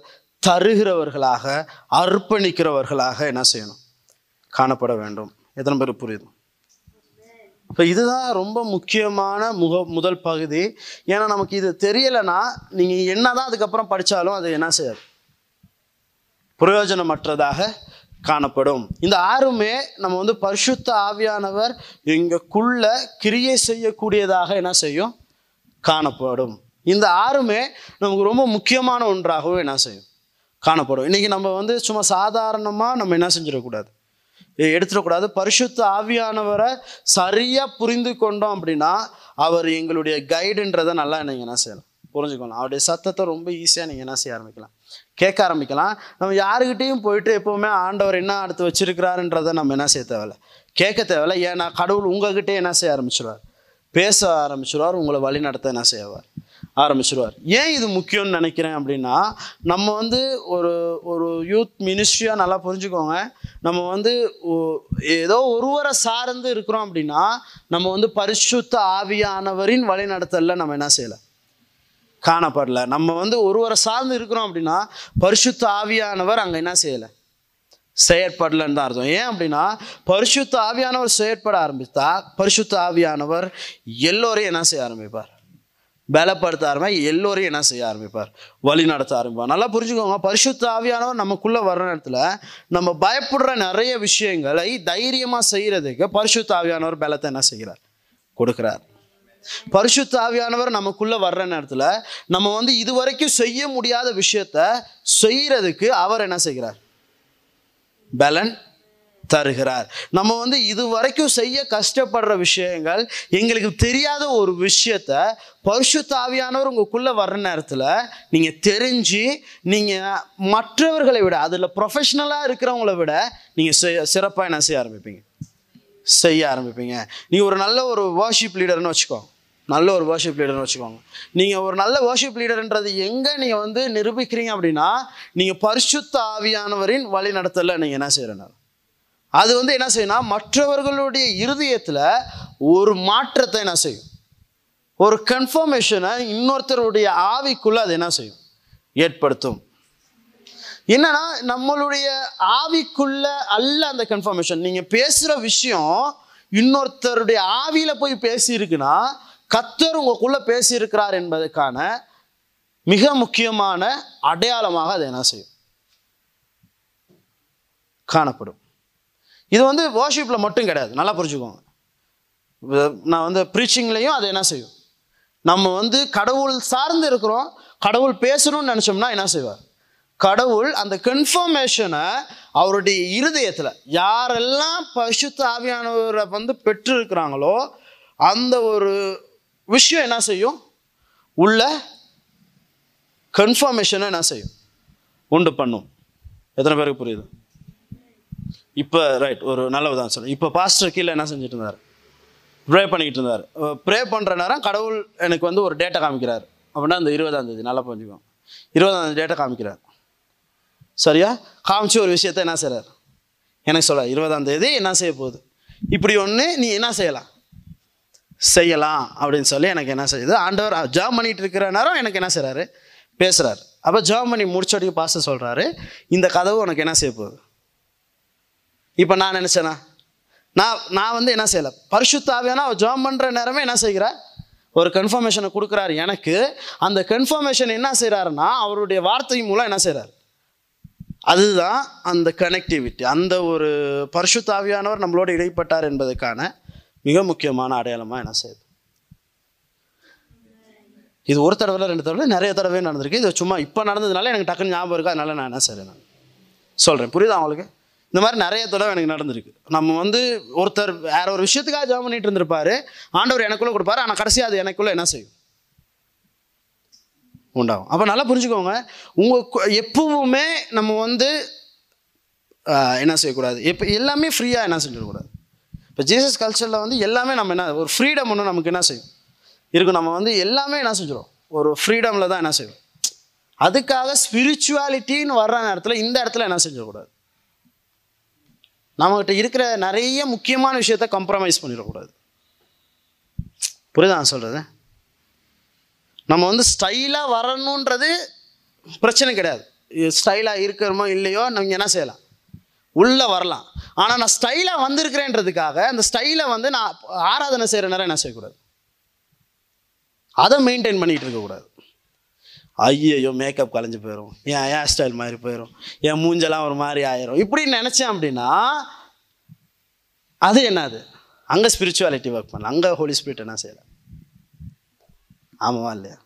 தருகிறவர்களாக அர்ப்பணிக்கிறவர்களாக என்ன செய்யணும்? காணப்பட வேண்டும். எத்தனை பேர் புரியுது? இப்போ இதுதான் ரொம்ப முக்கியமான முக முதல் பகுதி. ஏன்னா நமக்கு இது தெரியலைன்னா நீங்கள் என்னதான் அதுக்கப்புறம் படித்தாலும் அது என்ன செய்யாது? பிரயோஜனமற்றதாக காணப்படும். இந்த ஆறுமே நம்ம வந்து பரிசுத்த ஆவியானவர் எங்களுக்குள்ள கிரியை செய்யக்கூடியதாக என்ன செய்யும்? காணப்படும். இந்த ஆறுமே நமக்கு ரொம்ப முக்கியமான ஒன்றாகவும் என்ன செய்யும்? காணப்படும். இன்னைக்கு நம்ம வந்து சும்மா சாதாரணமாக நம்ம என்ன செஞ்சிடக்கூடாது? எடுத்துடக்கூடாது. பரிசுத்த ஆவியானவரை சரியாக புரிந்து கொண்டோம் அப்படின்னா அவர் எங்களுடைய கைடுன்றதை நல்லா நீங்கள் என்ன செய்யலாம். புரிஞ்சுக்கணும் அவருடைய சத்தத்தை ரொம்ப ஈஸியாக நீங்கள் என்ன செய்ய ஆரம்பிக்கலாம். கேட்க ஆரம்பிக்கலாம். நம்ம யாருக்கிட்டேயும் போயிட்டு எப்போவுமே ஆண்டவர் என்ன அடுத்து வச்சிருக்கிறாருன்றதை நம்ம என்ன செய்ய தேவையில்ல. கேட்க தேவையில்ல. ஏன்னா கடவுள் உங்ககிட்டே என்ன செய்ய ஆரம்பிச்சிருவார். பேச ஆரம்பிச்சிருவார். உங்களை வழி நடத்த என்ன செய்வார்? ஆரம்பிச்சிருவார். ஏன் இது முக்கியம்னு நினைக்கிறேன் அப்படின்னா நம்ம வந்து ஒரு ஒரு யூத் மினிஸ்ட்ரியாக நல்லா புரிஞ்சுக்கோங்க. நம்ம வந்து ஏதோ ஒருவரை சார்ந்து இருக்கிறோம் அப்படின்னா நம்ம வந்து பரிசுத்த ஆவியானவரின் வழிநடத்தலில் நம்ம என்ன செய்யலை. காணப்படல. நம்ம வந்து ஒருவரை சார்ந்து இருக்கிறோம் அப்படின்னா பரிசுத்த ஆவியானவர் அங்கே என்ன செய்யலை? செயற்படலன்னு தான் அர்த்தம். ஏன் அப்படின்னா பரிசுத்த ஆவியானவர் செயற்பட ஆரம்பித்தா பரிசுத்த ஆவியானவர் எல்லோரையும் என்ன செய்ய ஆரம்பிப்பார்? பலப்படுத்த ஆரம்பி எல்லோரையும் என்ன செய்ய ஆரம்பிப்பார்? வழி நடத்த ஆரம்பிப்பார். நல்லா புரிஞ்சுக்கோங்க. பரிசுத்த ஆவியானவர் நமக்குள்ளே வர்ற நேரத்தில் நம்ம பயப்படுற நிறைய விஷயங்களை தைரியமாக செய்கிறதுக்கு பரிசுத்த ஆவியானவர் பலத்தை என்ன செய்கிறார்? கொடுக்குறார். பரிசுத்த ஆவியானவர் நமக்குள்ள வர்ற நேரத்தில் நம்ம வந்து இதுவரைக்கும் செய்ய முடியாத விஷயத்த செய்யறதுக்கு அவர் என்ன செய்கிறார்? பலன் தருகிறார். நம்ம வந்து இது வரைக்கும் செய்ய கஷ்டப்படுற விஷயங்கள் எங்களுக்கு தெரியாத ஒரு விஷயத்த பரிசுத்த ஆவியானவர் உங்களுக்குள்ள வர்ற நேரத்தில் நீங்கள் தெரிஞ்சு நீங்கள் மற்றவர்களை விட அதில் ப்ரொஃபஷ்னலாக இருக்கிறவங்கள விட நீங்கள் சிறப்பாக என்ன செய்ய ஆரம்பிப்பீங்க? செய்ய ஆரம்பிப்பீங்க. நீங்கள் ஒரு நல்ல ஒரு வர்ஷிப் லீடர்னு வச்சுக்கோங்க நல்ல ஒரு வர்ஷிப் லீடர்னு வச்சுக்கோங்க. நீங்கள் ஒரு நல்ல வர்ஷிப் லீடர்ன்றது எங்கே நீங்கள் வந்து நிரூபிக்கிறீங்க அப்படின்னா நீங்கள் பரிசுத்த ஆவியானவரின் வழி நடத்தல நீங்கள் என்ன செய்கிறனால அது வந்து என்ன செய்யும்னா மற்றவர்களுடைய இருதயத்தில் ஒரு மாற்றத்தை என்ன செய்யும். ஒரு கன்ஃபர்மேஷனை இன்னொருத்தருடைய ஆவிக்குள்ளே அது என்ன செய்யும்? ஏற்படுத்தும். என்னன்னா நம்மளுடைய ஆவிக்குள்ள அல்ல அந்த கன்ஃபர்மேஷன் நீங்க பேசுற விஷயம் இன்னொருத்தருடைய ஆவியில போய் பேசியிருக்குன்னா கத்தர் உங்களுக்குள்ள பேசியிருக்கிறார் என்பதற்கான மிக முக்கியமான அடையாளமாக அது என்ன செய்யும்? காணப்படும். இது வந்து வர்ஷிப்பில் மட்டும் கிடையாது. நல்லா புரிஞ்சுக்கோங்க. நான் வந்து ப்ரீச்சிங்லேயும் அது என்ன செய்யும்? நம்ம வந்து கடவுள் சார்ந்து இருக்கிறோம். கடவுள் பேசணும்னு நினச்சோம்னா என்ன செய்வார்? கடவுள் அந்த கன்ஃபர்மேஷனை அவருடைய இருதயத்தில் யாரெல்லாம் பரிசுத்த ஆவியானவரை வந்து பெற்றிருக்கிறாங்களோ அந்த ஒரு விஷயம் என்ன செய்யும்? உள்ள கன்ஃபர்மேஷனை என்ன செய்யும்? உண்டு பண்ணும். எத்தனை பேருக்கு புரியுது? இப்போ ரைட் ஒரு நல்ல உதாரணம் சொல்லுங்கள் இப்போ பாஸ்டர் கீழே என்ன செஞ்சுட்டு இருந்தார்? ப்ரே பண்ணிக்கிட்டு இருந்தார். ப்ரே பண்ணுற நேரம் கடவுள் எனக்கு வந்து ஒரு டேட்டா காமிக்கிறார். அப்படின்னா அந்த இருபதாம் தேதி நல்லா புரிஞ்சுக்கோங்க. இருபதாம் தேதி டேட்டா காமிக்கிறார். சரியா? காமிச்சு ஒரு விஷயத்த என்ன செய்கிறார் எனக்கு சொல்ல இருபதாம் தேதி என்ன செய்ய போகுது? இப்படி ஒன்று நீ என்ன செய்யலாம்? செய்யலாம் அப்படின்னு சொல்லி எனக்கு என்ன செய்யுது? ஆண்டவர் ஜாப் பண்ணிகிட்டு இருக்கிற நேரம் எனக்கு என்ன செய்கிறாரு பேசுகிறாரு அப்போ ஜாப் பண்ணி முடிச்சோடைக்கு பாச சொல்கிறாரு இந்த கதவு உனக்கு என்ன செய்ய போகுது? இப்போ நான் நினச்சேனா? நான் நான் வந்து என்ன செய்யலை? பரிசுத்தாவியானா அவர் ஜாப் பண்ணுற நேரமே என்ன செய்கிறார்? ஒரு கன்ஃபர்மேஷனை கொடுக்குறாரு. எனக்கு அந்த கன்ஃபர்மேஷன் என்ன செய்கிறாருன்னா அவருடைய வார்த்தை மூலம் என்ன செய்கிறார் அதுதான் அந்த கனெக்டிவிட்டி அந்த ஒரு பரிசுத்தாவியானவர் நம்மளோட இடைப்பட்டார் என்பதற்கான மிக முக்கியமான அடையாளமாக என்ன செய்யுது இது ஒரு தடவை ரெண்டு தடவை நிறைய தடவை நடந்திருக்கு. இது சும்மா இப்போ நடந்ததுனால எனக்கு டக்குன்னு ஞாபகம் இருக்குது அதனால நான் என்ன செய்கிறேன் நான்? சொல்கிறேன் புரியுதா அவங்களுக்கு இந்த மாதிரி நிறைய தடவை எனக்கு நடந்திருக்கு. நம்ம வந்து ஒருத்தர் வேற ஒரு விஷயத்துக்காக ஜாம் பண்ணிட்டு இருந்திருப்பாரு. ஆண்டவர் எனக்குள்ளே கொடுப்பாரு. ஆனால் கடைசியாக அது எனக்குள்ளே என்ன செய்யும்? உண்டாகும். அப்போ நல்லா புரிஞ்சுக்கோங்க. உங்கள் எப்பவுமே நம்ம வந்து என்ன செய்யக்கூடாது? எப்போ எல்லாமே ஃப்ரீயாக என்ன செஞ்சிடக்கூடாது? இப்போ ஜீசஸ் கல்ச்சரில் வந்து எல்லாமே நம்ம என்ன ஒரு ஃப்ரீடம் ஒன்று நமக்கு என்ன செய்யும்? இருக்கும். நம்ம வந்து எல்லாமே என்ன செஞ்சிடும் ஒரு ஃப்ரீடமில் தான் என்ன செய்வோம்? அதுக்காக ஸ்பிரிச்சுவாலிட்டின்னு வர்ற நேரத்தில் இந்த இடத்துல என்ன செஞ்சிடக்கூடாது? நம்மகிட்ட இருக்கிற நிறைய முக்கியமான விஷயத்த கம்ப்ரமைஸ் பண்ணிடக்கூடாது. புரியுதா நான் சொல்கிறது நம்ம வந்து ஸ்டைலாக வரணுன்றது பிரச்சனை கிடையாது. ஸ்டைலாக இருக்கிறோமோ இல்லையோ நீங்கள் என்ன செய்யலாம்? உள்ளே வரலாம். ஆனால் நான் ஸ்டைலாக வந்திருக்கிறேன்றதுக்காக அந்த ஸ்டைலை வந்து நான் ஆராதனை செய்கிற நேரம் என்ன செய்யக்கூடாது? அதை மெயின்டைன் பண்ணிகிட்டு இருக்கக்கூடாது ஐயையோ மேக்கப் கலைஞ்சு போயிடும் என் ஹேர் ஸ்டைல் மாதிரி போயிடும் என் மூஞ்செல்லாம் ஒரு மாதிரி ஆயிரும். இப்படி நினச்சேன் அப்படின்னா அது என்னது? அங்கே ஸ்பிரிச்சுவாலிட்டி ஒர்க் பண்ணலாம். அங்கே ஹோலி ஸ்பிரிட் என்ன செய்யலாம்? ஆமாவா இல்லையா?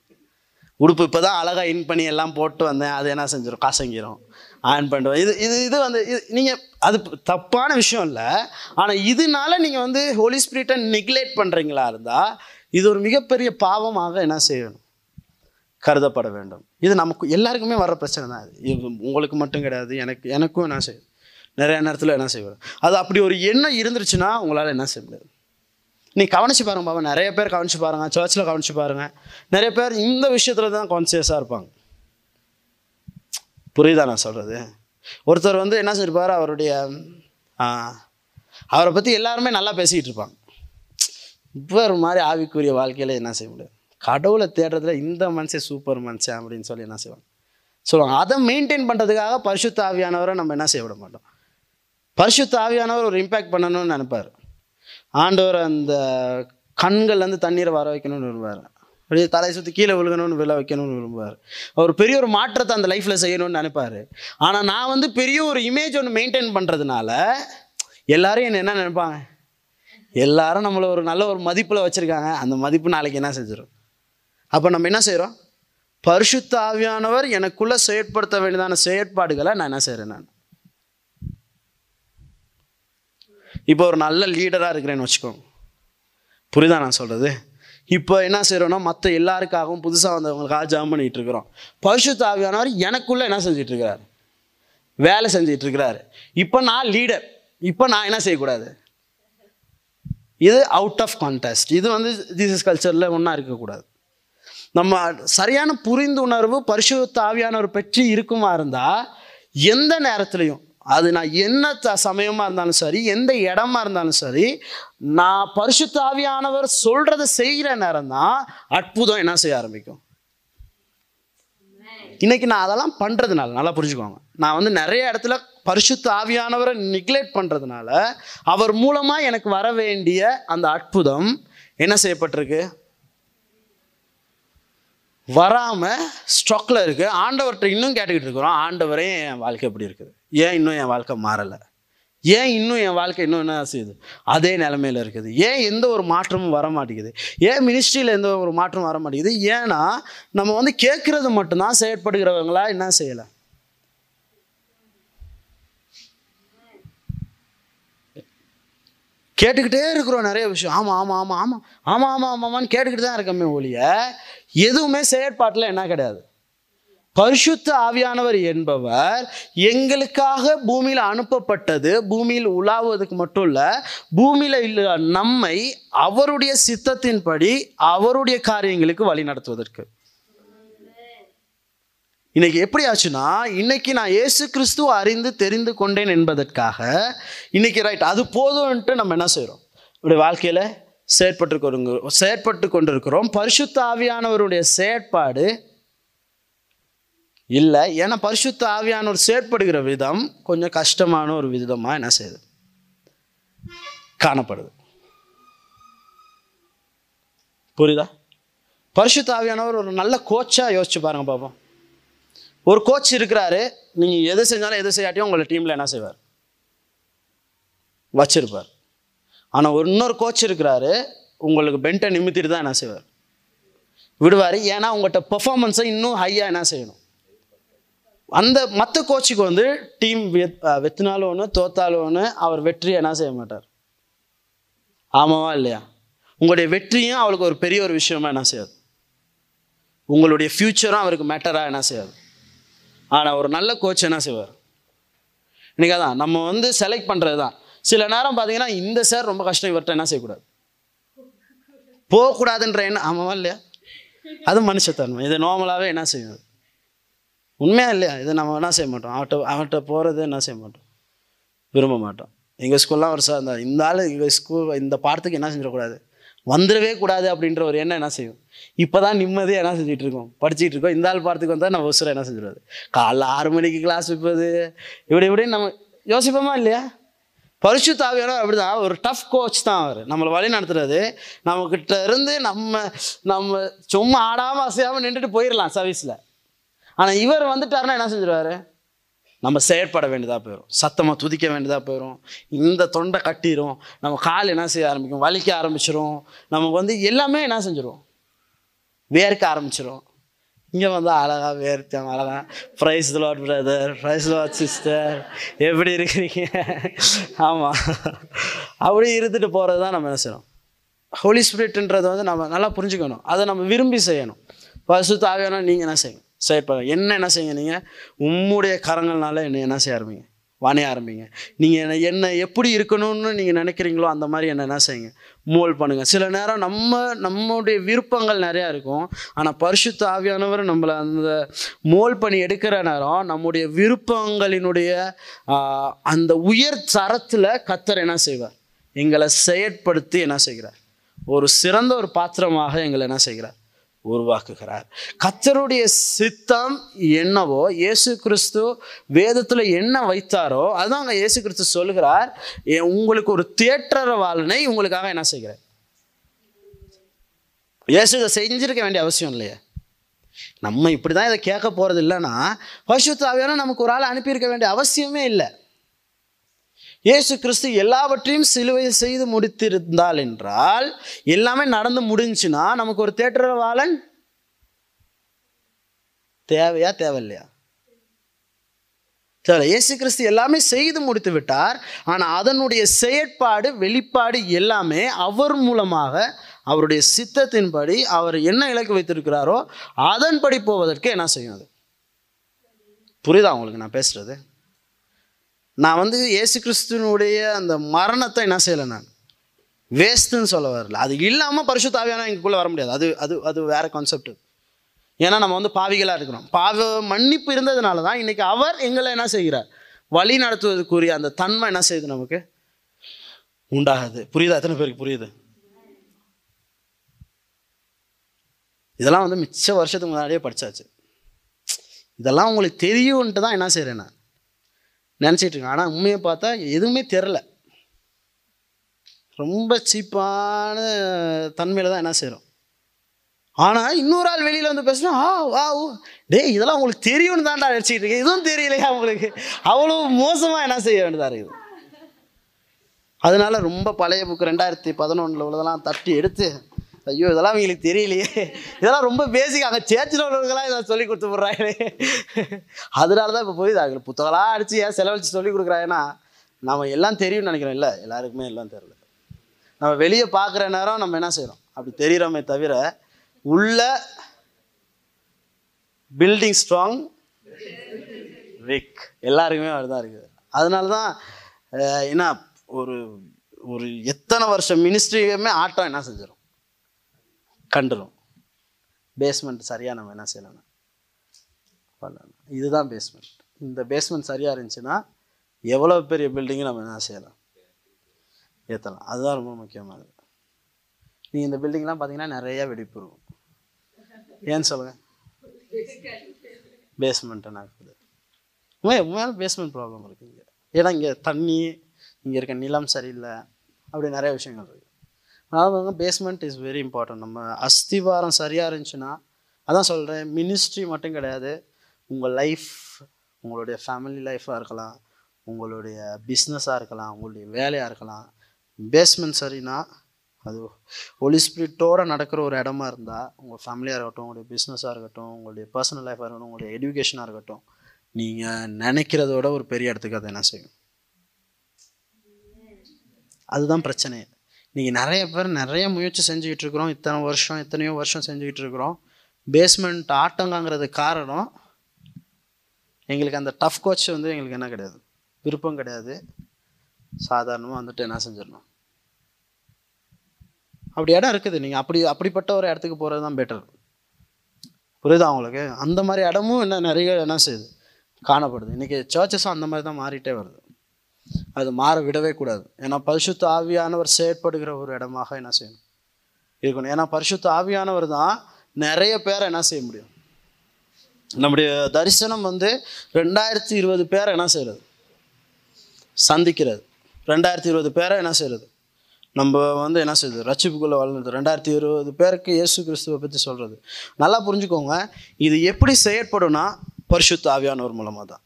உடுப்பு இப்போ தான் அழகாக இன் பண்ணி எல்லாம் போட்டு வந்தேன். அது என்ன செஞ்சிடும் காசங்கிரும். ஆன் பண்ணுவோம் இது இது இது வந்து இது நீங்கள் அது தப்பான விஷயம் இல்லை. ஆனால் இதனால நீங்கள் வந்து ஹோலி ஸ்பிரிட்டை நெக்லெக்ட் பண்ணுறீங்களா இருந்தால் இது ஒரு மிகப்பெரிய பாவமாக என்ன செய்யணும்? கருதப்பட வேண்டும். இது நமக்கு எல்லாருக்குமே வர்ற பிரச்சனை தான் இது. இது உங்களுக்கு மட்டும் கிடையாது. எனக்கு எனக்கும் என்ன செய்யும்? நிறைய நேரத்தில் என்ன செய்வோம் அது அப்படி ஒரு எண்ணம் இருந்துருச்சுன்னா உங்களால் என்ன செய்ய முடியாது. நீ கவனிச்சு பாருங்க பாபா நிறைய பேர் கவனிச்சு பாருங்க சர்ச்சில் கவனிச்சு பாருங்க. நிறைய பேர் இந்த விஷயத்தில் தான் கான்சியஸாக இருப்பாங்க. புரியுதா நான் சொல்கிறது ஒருத்தர் வந்து என்ன செஞ்சிருப்பார் அவருடைய அவரை பற்றி எல்லாருமே நல்லா பேசிக்கிட்டு இருப்பாங்க. இப்போ ஒரு மாதிரி ஆவிக்குரிய வாழ்க்கையில் என்ன செய்ய முடியாது கடவுளை தேடுறதுல இந்த மனுஷன் சூப்பர் மனுஷன் அப்படின்னு சொல்லி என்ன செய்வாங்க? சொல்லுவாங்க. அதை மெயின்டைன் பண்ணுறதுக்காக பரிசுத்த ஆவியானவரை நம்ம என்ன செய்ய விட மாட்டோம். பரிசுத்த ஆவியானவர் ஒரு இம்பேக்ட் பண்ணணும்னு நினைப்பார். ஆண்டவர் அந்த கண்கள்லேருந்து தண்ணீரை வர வைக்கணும்னு விரும்புவார். அப்படியே தலையை சுற்றி கீழே விழுகணும்னு விழ வைக்கணும்னு விரும்புவார். அவர் பெரிய ஒரு மாற்றத்தை அந்த லைஃப்பில் செய்யணும்னு நினைப்பாரு. ஆனால் நான் வந்து பெரிய ஒரு இமேஜ் ஒன்று மெயின்டைன் பண்ணுறதுனால எல்லாரும் என்ன என்ன நினைப்பாங்க? எல்லாரும் நம்மளை ஒரு நல்ல ஒரு மதிப்பில் வச்சுருக்காங்க. அந்த மதிப்பு நாளைக்கு என்ன செஞ்சிடும் அப்போ நம்ம என்ன செய்கிறோம் பரிசுத்த ஆவியானவர் எனக்குள்ளே செயற்படுத்த வேண்டியதான செயற்பாடுகளை நான் என்ன செய்கிறேன் நான்? இப்போ ஒரு நல்ல லீடராக இருக்கிறேன்னு வச்சுக்கோங்க புரியுதா நான் சொல்கிறது இப்போ என்ன செய்கிறோன்னா மற்ற எல்லாருக்காகவும் புதுசாக வந்தவங்களுக்காக ஜாம் பண்ணிகிட்டு இருக்கிறோம். பரிசுத்த ஆவியானவர் எனக்குள்ளே என்ன செஞ்சிட்டு இருக்கிறாரு? வேலை செஞ்சிட்டு இருக்கிறாரு. இப்போ நான் லீடர் இப்போ நான் என்ன செய்யக்கூடாது? இது அவுட் ஆஃப் கான்டெஸ்ட் இது வந்து ஜீசஸ் கல்ச்சரில் ஒன்றா இருக்கக்கூடாது. நம்ம சரியான புரிந்துணர்வு பரிசுத்த ஆவியானவர் பற்றி இருக்குமா இருந்தால் எந்த நேரத்துலையும் அது நான் என்ன த- சமயமாக இருந்தாலும் சரி எந்த இடமா இருந்தாலும் சரி நான் பரிசுத்த சொல்கிறத செய்கிற நேரம் தான் அற்புதம் என்ன செய்ய ஆரம்பிக்கும். இன்னைக்கு நான் அதெல்லாம் பண்றதுனால நல்லா புரிஞ்சுக்கோங்க. நான் வந்து நிறைய இடத்துல பரிசுத்த ஆவியானவரை நெக்லெக்ட் பண்றதுனால அவர் மூலமா எனக்கு வர வேண்டிய அந்த அற்புதம் என்ன செய்யப்பட்டிருக்கு? வராம ஸ்டாக்ல இருக்கு. ஆண்டவர்கிட்ட இன்னும் கேட்டுக்கிட்டு இருக்கிறோம். ஆண்டவரே என் வாழ்க்கை எப்படி இருக்குது? ஏன் இன்னும் என் வாழ்க்கை மாறலை? ஏன் இன்னும் என் வாழ்க்கை இன்னும் என்ன செய்யுது? அதே நிலமையில இருக்குது. ஏன் எந்த ஒரு மாற்றமும் வர மாட்டேங்குது? ஏன் மினிஸ்ட்ரியில் எந்த ஒரு மாற்றமும் வர மாட்டேங்குது? ஏன்னா நம்ம வந்து கேட்குறது மட்டும்தான் செயற்படுகிறவங்களா என்ன செய்யலை? கேட்டுக்கிட்டே இருக்கிறோம் நிறைய விஷயம். ஆமாம் ஆமாம் ஆமாம் ஆமாம் ஆமாம் ஆமாம் ஆமாம்னு கேட்டுக்கிட்டு தான் இருக்கமே ஒழிய எதுவுமே செயற்பாட்டில் என்ன கிடையாது. பரிசுத்த ஆவியானவர் என்பவர் எங்களுக்காக பூமியில் அனுப்பப்பட்டது பூமியில் உலாவதுக்கு மட்டும் இல்லை பூமியில் இல்ல நம்மை அவருடைய சித்தத்தின்படி அவருடைய காரியங்களுக்கு வழி நடத்துவதற்கு. இன்னைக்கு எப்படி ஆச்சுன்னா இன்னைக்கு நான் இயேசு கிறிஸ்துவ அறிந்து தெரிந்து கொண்டேன் என்பதற்காக இன்னைக்கு ரைட் அது போதும்ன்ட்டு நம்ம என்ன செய்கிறோம் இப்படி வாழ்க்கையில் செயற்பட்டு செயற்பட்டு கொண்டிருக்கிறோம். பரிசுத்த ஆவியானவருடைய செயற்பாடு இல்லை ஏன்னா பரிசுத்த ஆவியானவர் செயற்படுகிற விதம் கொஞ்சம் கஷ்டமான ஒரு விதமாக என்ன செய்யுது? காணப்படுது. புரியுதா? பரிசுத்த ஆவியானவர் ஒரு நல்ல கோச்சாக யோசிச்சு பாருங்க பாப்போம். ஒரு கோச் இருக்கிறாரு நீங்கள் எது செஞ்சாலும் எது செய்யாட்டியும் உங்களை டீமில் என்ன செய்வார்? வச்சிருப்பார். ஆனால் ஒரு இன்னொரு கோச் இருக்கிறாரு உங்களுக்கு பென்ட்டை நிமித்திட்டு தான் என்ன செய்வார்? விடுவார். ஏன்னா உங்கள்கிட்ட பெர்ஃபார்மன்ஸை இன்னும் ஹையாக என்ன செய்யணும்? அந்த மற்ற கோச்சுக்கு வந்து டீம் வெத் வெத்தினாலும் ஒன்று தோத்தாலும் ஒன்று அவர் வெற்றியை என்ன செய்ய மாட்டார்? ஆமாவா இல்லையா? உங்களுடைய வெற்றியும் அவளுக்கு ஒரு பெரிய ஒரு விஷயமா என்ன செய்யாது? உங்களுடைய ஃப்யூச்சரும் அவருக்கு மேட்டராக என்ன செய்யாது? ஆனால் ஒரு நல்ல கோச் என்ன செய்வார்? இன்றைக்கி அதான் நம்ம வந்து செலக்ட் பண்ணுறது தான் சில நேரம் பார்த்தீங்கன்னா இந்த சார் ரொம்ப கஷ்டம் இவர்கிட்ட என்ன செய்யக்கூடாது? போகக்கூடாதுன்ற எண்ணம் ஆமாவா இல்லையா? அது மனுஷத்தன்மை. இது நார்மலாகவே என்ன செய்யும்? உண்மையாக இல்லையா? இதை நம்ம என்ன செய்ய மாட்டோம்? அவட்ட அவன்கிட்ட போகிறது என்ன செய்ய மாட்டோம்? விரும்ப மாட்டோம். எங்கள் ஸ்கூல்லாம் ஒரு சார் இந்த ஆள் எங்கள் ஸ்கூல் இந்த பாடத்துக்கு என்ன செஞ்சிடக்கூடாது? வந்துடவே கூடாது அப்படின்ற ஒரு எண்ணம் என்ன செய்யும்? இப்போ தான் நிம்மதியாக என்ன செஞ்சுட்டு இருக்கோம்? படிச்சுட்டு இருக்கோம். இந்த ஆள் பாடத்துக்கு வந்தால் நம்ம உசுரம் என்ன செஞ்சிடுவது காலைல ஆறு மணிக்கு கிளாஸ் வைப்பது. இப்படி இப்படி நம்ம யோசிப்போமா இல்லையா? பரிசு தாவியான அப்படிதான். ஒரு டஃப் கோச் தான் அவர். நம்மளை வழி நடத்துறது. நம்மக்கிட்ட இருந்து நம்ம நம்ம சும்மா ஆடாமல் அசையாமல் நின்றுட்டு போயிடலாம் சர்வீஸில் ஆனால் இவர் வந்துட்டாருன்னா என்ன செஞ்சிருவாரு? நம்ம செயற்பட வேண்டியதாக போயிடும் சத்தமாக துதிக்க வேண்டியதாக போயிடும் இந்த தொண்டை கட்டிடும் நம்ம கால் என்ன செய்ய ஆரம்பிக்கும்? வலிக்க ஆரம்பிச்சிடும் நமக்கு வந்து எல்லாமே என்ன செஞ்சிடும் வேர்க்க ஆரம்பிச்சிடும் இங்கே வந்து அழகாக வேர்த்தேன் அழகா praise Lord brother praise Lord sister எப்படி இருக்கிறீங்க? ஆமாம் அப்படி இருந்துட்டு போகிறது தான் நம்ம என்ன செய்யணும்? ஹோலி ஸ்பிரிட்ன்றது வந்து நம்ம நல்லா புரிஞ்சுக்கணும். அதை நம்ம விரும்பி செய்யணும். பசு தாவியானா நீங்கள் என்ன செய்யணும்? செயற்பட என்ன என்ன செய்யுங்க நீங்கள் உம்முடைய கரங்கள்னால என்ன என்ன செய்ய ஆரம்பிங்க? வணைய ஆரம்பிங்க. நீங்கள் என்ன என்ன எப்படி இருக்கணும்னு நீங்கள் நினைக்கிறீங்களோ அந்த மாதிரி என்ன என்ன செய்யுங்க? மோல் பண்ணுங்கள் சில நேரம் நம்ம நம்முடைய விருப்பங்கள் நிறையா இருக்கும். ஆனால் பரிசுத்த ஆவியானவர் நம்மளை அந்த மோல் பண்ணி எடுக்கிற நேரம் நம்முடைய விருப்பங்களினுடைய அந்த உயர் தரத்தில் கத்தர் என்ன செய்வார்? எங்களை செயற்படுத்தி என்ன செய்கிறார்? ஒரு சிறந்த ஒரு பாத்திரமாக எங்களை என்ன செய்கிறார்? உருவாக்குகிறார். கத்தருடைய சித்தம் என்னவோ இயேசு கிறிஸ்து வேதத்தில் என்ன வைத்தாரோ அதுதான் அங்கே இயேசு கிறிஸ்து சொல்லுகிறார். உங்களுக்கு ஒரு தேற்றரவாளனை உங்களுக்காக என்ன செய்கிறார் இயேசு இதை செஞ்சிருக்க வேண்டிய அவசியம் இல்லையே. நம்ம இப்படி தான் இதை கேட்க போகிறது இல்லைன்னா பரிசுத்தாவியான நமக்கு ஒரு ஆள் அனுப்பியிருக்க வேண்டிய அவசியமே இல்லை. இயேசு கிறிஸ்து எல்லாவற்றையும் சிலுவை செய்து முடித்திருந்தால் என்றால் எல்லாமே நடந்து முடிஞ்சுன்னா நமக்கு ஒரு தேற்றரவாளன் தேவையா தேவையில்லையா? தேவை இயேசு கிறிஸ்து எல்லாமே செய்து முடித்து விட்டார். ஆனால் அதனுடைய செயற்பாடு வெளிப்பாடு எல்லாமே அவர் மூலமாக அவருடைய சித்தத்தின்படி அவர் என்ன இலக்கு வைத்திருக்கிறாரோ அதன்படி போவதற்கு என்ன செய்யும் அது? புரியுதா உங்களுக்கு நான் பேசுறது? நான் வந்து இயேசு கிறிஸ்துவனுடைய அந்த மரணத்தை என்ன செய்யலை நான்? வேஸ்ட்டுன்னு சொல்ல வரல. அது இல்லாமல் பரிசுத்த ஆவியானவர் எங்களுக்குள்ளே வர முடியாது. அது அது அது வேறு கான்செப்ட் ஏன்னா நம்ம வந்து பாவிகளாக இருக்கிறோம். பாவ மன்னிப்பு இருந்ததுனால தான் இன்னைக்கு அவர் எங்களை என்ன செய்கிறார்? வழி நடத்துவதற்குரிய அந்த தன்மை என்ன செய்யுது நமக்கு? உண்டாகுது. புரியுதா? எத்தனை பேருக்கு புரியுது? இதெல்லாம் வந்து மிச்ச வருஷத்துக்கு முன்னாடியே படிச்சாச்சு. இதெல்லாம் உங்களுக்கு தெரியும்ன்ட்டு தான் என்ன செய்கிறேன் நான். நினச்சிட்டு இருக்கேன் ஆனால் உண்மையை பார்த்தா எதுவுமே தெரில. ரொம்ப சீப்பான தன்மையில் தான் என்ன செய்கிறோம் ஆனால் இன்னொரு ஆள் வெளியில் வந்து பேசுனா ஆ வா ஓ டேய் இதெல்லாம் உங்களுக்கு தெரியும்னு தான்டா நினச்சிட்டு இருக்கேன் இதுவும் தெரியலையா உங்களுக்கு? அவ்வளோ மோசமாக என்ன செய்ய வேண்டியதாக இருக்குது. அதனால ரொம்ப பழைய புக்கு ரெண்டாயிரத்தி பதினொன்றில் உள்ளதெல்லாம் தட்டி எடுத்து ஐயோ இதெல்லாம் அவங்களுக்கு தெரியலையே. இதெல்லாம் ரொம்ப பேசிக் அங்கே சேர்ச்சில் உள்ளவங்களாம் இதை சொல்லி கொடுத்து விட்றாங்களே. அதனால தான் இப்போ போய் அவங்களுக்கு புத்தகம்லாம் அடித்து ஏன் செலவழிச்சு சொல்லி கொடுக்குறாங்கன்னா நம்ம எல்லாம் தெரியும்னு நினைக்கிறோம். இல்லை எல்லாருக்குமே எல்லாம் தெரியல. நம்ம வெளியே பார்க்குற நேரம் நம்ம என்ன செய்கிறோம் அப்படி தெரிகிறோமே தவிர உள்ள பில்டிங் ஸ்ட்ராங் வீக் எல்லாருக்குமே அதுதான் இருக்குது. அதனால தான் என்ன ஒரு ஒரு எத்தனை வருஷம் மினிஸ்ட்ரியுமே ஆட்டம் என்ன செஞ்சிடும் கண்டுரும். பேஸ்மெண்ட் சரியாக நம்ம என்ன செய்யலாம் பண்ணலாம். இதுதான் பேஸ்மெண்ட் இந்த பேஸ்மெண்ட் சரியாக இருந்துச்சுன்னா எவ்வளோ பெரிய பில்டிங்கு நம்ம என்ன செய்யலாம்? ஏற்றலாம் அதுதான் ரொம்ப முக்கியமானது நீங்கள் இந்த பில்டிங்லாம் பார்த்தீங்கன்னா நிறைய வெடிப்பு இருக்கும். ஏன்னு சொல்லுங்கள் பேஸ்மெண்ட்டு நடக்குது உண்மை உண்மையான பேஸ்மெண்ட் ப்ராப்ளம் இருக்குது இங்கே. ஏன்னா இங்கே தண்ணி இங்கே இருக்க நிலம் சரியில்லை. அப்படி நிறைய விஷயங்கள் இருக்குது அதாவது பேஸ்மெண்ட் இஸ் வெரி இம்பார்ட்டன்ட் நம்ம அஸ்திவாரம் சரியாக இருந்துச்சுன்னா அதான் சொல்கிறேன் மினிஸ்ட்ரி மட்டும் கிடையாது. உங்கள் லைஃப் உங்களுடைய ஃபேமிலி லைஃப்பாக இருக்கலாம் உங்களுடைய பிஸ்னஸாக இருக்கலாம் உங்களுடைய வேலையாக இருக்கலாம். பேஸ்மெண்ட் சரினா அது ஒலி ஸ்பிரிட்டோடு நடக்கிற ஒரு இடமா இருந்தால் உங்கள் ஃபேமிலியாக இருக்கட்டும் உங்களுடைய பிஸ்னஸாக இருக்கட்டும் உங்களுடைய பர்சனல் லைஃபாக இருக்கட்டும் உங்களுடைய எஜுகேஷனாக இருக்கட்டும் நீங்கள் நினைக்கிறதோட ஒரு பெரிய இடத்துக்கு அதை என்ன செய்யும் அதுதான் பிரச்சனை நீங்கள் நிறைய பேர் நிறைய முயற்சி செஞ்சுக்கிட்டு இருக்கிறோம் இத்தனை வருஷம் எத்தனையோ வருஷம் செஞ்சுக்கிட்டு இருக்கிறோம் பேஸ்மெண்ட் ஆட்டங்காங்கிறது காரணம் எங்களுக்கு அந்த டஃப் கோச் வந்து எங்களுக்கு என்ன கிடையாது. விருப்பம் கிடையாது. சாதாரணமாக வந்துட்டு என்ன செஞ்சிடணும். அப்படி இடம் இருக்குது. நீங்கள் அப்படி அப்படிப்பட்ட ஒரு இடத்துக்கு போகிறது தான் பெட்டர் புரியுதா உங்களுக்கு? அந்த மாதிரி இடமும் என்ன நிறைய என்ன செய்யுது? காணப்படுது. இன்றைக்கி சர்ச்சஸும் அந்த மாதிரி தான் மாறிட்டே வருது. அது மாற விடவே கூடாது. ஏன்னா பரிசுத்த ஆவியானவர் செயற்படுகிற ஒரு இடமாக என்ன செய்யணும்? இருக்கணும். ஏன்னா பரிசுத்த ஆவியானவர் தான் நிறைய பேரை என்ன செய்ய முடியும்? நம்முடைய தரிசனம் வந்து ரெண்டாயிரத்தி இருபது பேரை என்ன செய்கிறது சந்திக்கிறது. ரெண்டாயிரத்தி இருபது பேரை என்ன செய்கிறது நம்ம வந்து என்ன செய்யுது ரட்சிப்புக்குள்ளே வளர்ந்தது ரெண்டாயிரத்தி இருபது பேருக்கு இயேசு கிறிஸ்துவை பற்றி சொல்கிறது நல்லா புரிஞ்சுக்கோங்க. இது எப்படி செயற்படும்னா பரிசுத்த ஆவியானவர் மூலமாக தான்.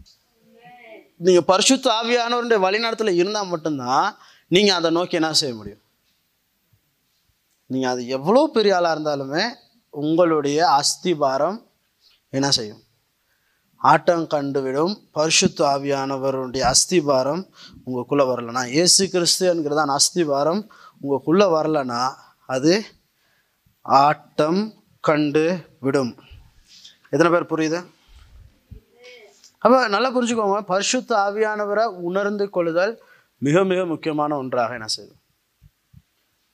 நீங்கள் பரிசுத்த ஆவியானவருடைய வழிநடத்தில் இருந்தால் மட்டும்தான் நீங்கள் அதை நோக்கி என்ன செய்ய முடியும்? நீங்கள் அது எவ்வளோ பெரிய ஆளாக இருந்தாலுமே உங்களுடைய அஸ்திபாரம் என்ன செய்யும்? ஆட்டம் கண்டுவிடும். பரிசுத்த ஆவியானவருடைய அஸ்திபாரம் உங்களுக்குள்ளே வரலனா இயேசு கிறிஸ்து என்கிறதான் அஸ்திபாரம் உங்களுக்குள்ளே வரலனா அது ஆட்டம் கண்டு விடும் எத்தனை பேர் புரியுது? அப்போ நல்லா புரிஞ்சுக்கோங்க பரிசுத்த ஆவியானவரை உணர்ந்து கொள்ளுதல் மிக மிக முக்கியமான ஒன்றாக என்ன செய்யும்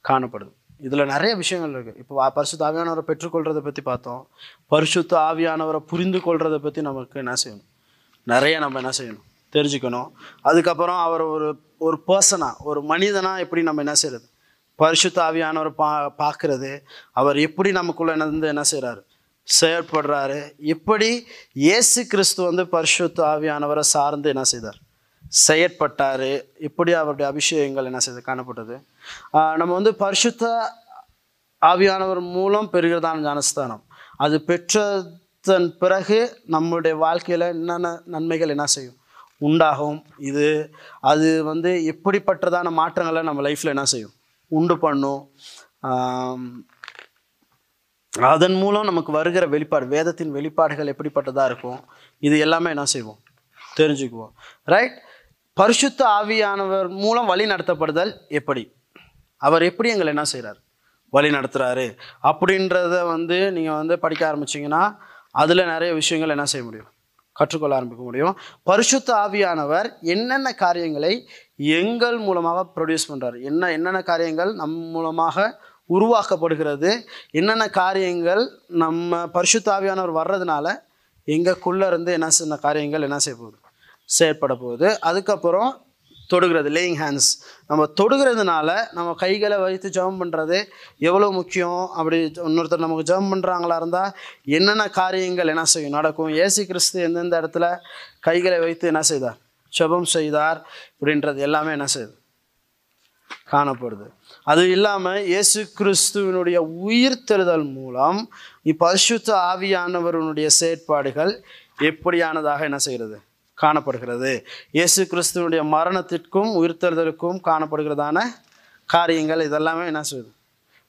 காணப்படுது. இதில் நிறைய விஷயங்கள் இருக்குது இப்போ பரிசுத்த ஆவியானவரை பெற்றுக்கொள்றதை பற்றி பார்த்தோம். பரிசுத்த ஆவியானவரை புரிந்து கொள்றதை பற்றி நமக்கு என்ன செய்யணும்? நிறைய நம்ம என்ன செய்யணும்? தெரிஞ்சுக்கணும். அதுக்கப்புறம் அவர் ஒரு ஒரு பர்சனாக ஒரு மனிதனாக எப்படி நம்ம என்ன செய்யறது பரிசுத்த ஆவியானவரை பா பார்க்குறது. அவர் எப்படி நமக்குள்ளே இருந்து என்ன செய்கிறாரு செயற்படுறாரு எப்படி இயேசு கிறிஸ்து வந்து பரிசுத்த ஆவியானவரை சார்ந்து என்ன செய்தார்? செயற்பட்டார். இப்படி அவருடைய அபிஷேகங்கள் என்ன செய்து காணப்பட்டது? நம்ம வந்து பரிசுத்த ஆவியானவர் மூலம் பெறுகிறதான ஞானஸ்தானம். அது பெற்றதன் பிறகு நம்முடைய வாழ்க்கையில் என்னென்ன நன்மைகள் என்ன செய்யும்? உண்டாகும். இது அது வந்து எப்படிப்பட்டதான மாற்றங்களை நம்ம லைஃப்பில் என்ன செய்யும்? உண்டு பண்ணும். அதன் மூலம் நமக்கு வருகிற வெளிப்பாடு வேதத்தின் வெளிப்பாடுகள் எப்படிப்பட்டதாக இருக்கும்? இது எல்லாமே என்ன செய்வோம்? தெரிஞ்சுக்குவோம். ரைட் பரிசுத்த ஆவியானவர் மூலம் வழி நடத்தப்படுதல் எப்படி? அவர் எப்படி எங்களை என்ன செய்கிறார் வழி நடத்துகிறாரு அப்படின்றத வந்து நீங்கள் வந்து படிக்க ஆரம்பிச்சிங்கன்னா அதில் நிறைய விஷயங்கள் என்ன செய்ய முடியும்? கற்றுக்கொள்ள ஆரம்பிக்க முடியும். பரிசுத்த ஆவியானவர் என்னென்ன காரியங்களை எங்கள் மூலமாக ப்ரொடியூஸ் பண்ணுறாரு என்ன என்னென்ன காரியங்கள் நம் மூலமாக உருவாக்கப்படுகிறது. என்னென்ன காரியங்கள் நம்ம பரிசுத்தாவியானவர் வர்றதுனால எங்களுக்குள்ளே இருந்து என்ன சின்ன காரியங்கள் என்ன செய்ய போகுது? செயற்பட போகுது. அதுக்கப்புறம் தொடுகிறது லேயிங் ஹேண்ட்ஸ் நம்ம தொடுகிறதுனால நம்ம கைகளை வைத்து ஜெபம் பண்ணுறது எவ்வளோ முக்கியம்? அப்படி இன்னொருத்தர் நமக்கு ஜெபம் பண்ணுறாங்களா இருந்தால் என்னென்ன காரியங்கள் என்ன செய்யும்? நடக்கும். ஏசு கிறிஸ்து எந்தெந்த இடத்துல கைகளை வைத்து என்ன செய்தார்? ஜெபம் செய்தார் அப்படின்றது எல்லாமே என்ன செய்யுது? காணப்படுது. அது இல்லாமல் இயேசு கிறிஸ்துவினுடைய உயிர்த்தெழுதல் மூலம் பரிசுத்த ஆவியானவருடைய செயற்பாடுகள் எப்படியானதாக என்ன செய்கிறது? காணப்படுகிறது. இயேசு கிறிஸ்துவனுடைய மரணத்திற்கும் உயிர்த்தெழுதலுக்கும் காணப்படுகிறதான காரியங்கள் இதெல்லாமே என்ன செய்யுது?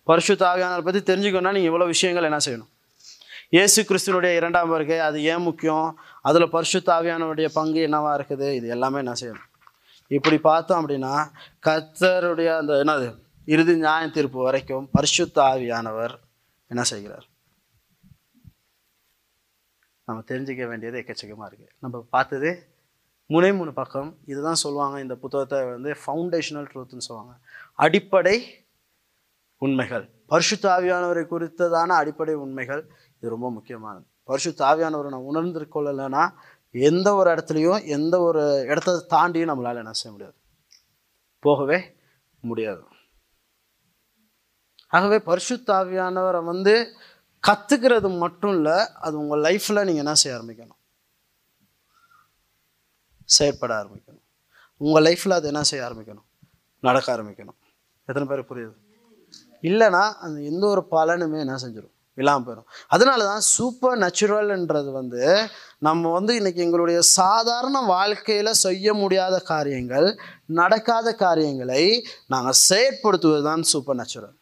பரிசுத்த ஆவியானவரை பற்றி தெரிஞ்சுக்கணும்னா நீங்கள் இவ்வளோ விஷயங்கள் என்ன செய்யணும்? இயேசு கிறிஸ்துவனுடைய இரண்டாம் வருகை அது ஏன் முக்கியம்? அதில் பரிசுத்த ஆவியானவருடைய பங்கு என்னவாக இருக்குது? இது எல்லாமே என்ன செய்யணும்? இப்படி பார்த்தோம் அப்படின்னா கர்த்தருடைய அந்த என்னது? இறுதி நியாய தீர்ப்பு வரைக்கும் பரிசுத்த ஆவியானவர் என்ன செய்கிறார்? நம்ம தெரிஞ்சுக்க வேண்டியது எக்கச்சக்கமாக இருக்குது நம்ம பார்த்தது முனை மூணு பக்கம். இதுதான் சொல்லுவாங்க இந்த புத்தகத்தை வந்து ஃபவுண்டேஷனல் ட்ரூத்னு சொல்லுவாங்க. அடிப்படை உண்மைகள். பரிசுத்த ஆவியானவரை குறித்ததான அடிப்படை உண்மைகள். இது ரொம்ப முக்கியமானது. பரிசுத்த ஆவியானவரை நான் உணர்ந்து கொள்ளலைன்னா எந்த ஒரு இடத்துலையும் எந்த ஒரு இடத்த தாண்டியும் நம்மளால் என்ன செய்ய முடியாது. போகவே முடியாது. ஆகவே பரிசுத்தாவியானவரை வந்து கற்றுக்கிறது மட்டும் இல்லை அது உங்கள் லைஃப்பில் நீங்கள் என்ன செய்ய ஆரம்பிக்கணும்? செயற்பட ஆரம்பிக்கணும். உங்கள் லைஃப்பில் அது என்ன செய்ய ஆரம்பிக்கணும்? நடக்க ஆரம்பிக்கணும். எத்தனை பேருக்கு புரியுது? இல்லைன்னா அந்த எந்த ஒரு பலனுமே என்ன செஞ்சிடும் இல்லாமல் போயிடும் அதனால தான் சூப்பர் நேச்சுரல்ன்றது வந்து நம்ம வந்து இன்னைக்கு எங்களுடைய சாதாரண வாழ்க்கையில் செய்ய முடியாத காரியங்கள் நடக்காத காரியங்களை நாங்கள் செயற்படுத்துவது தான் சூப்பர் நேச்சுரல்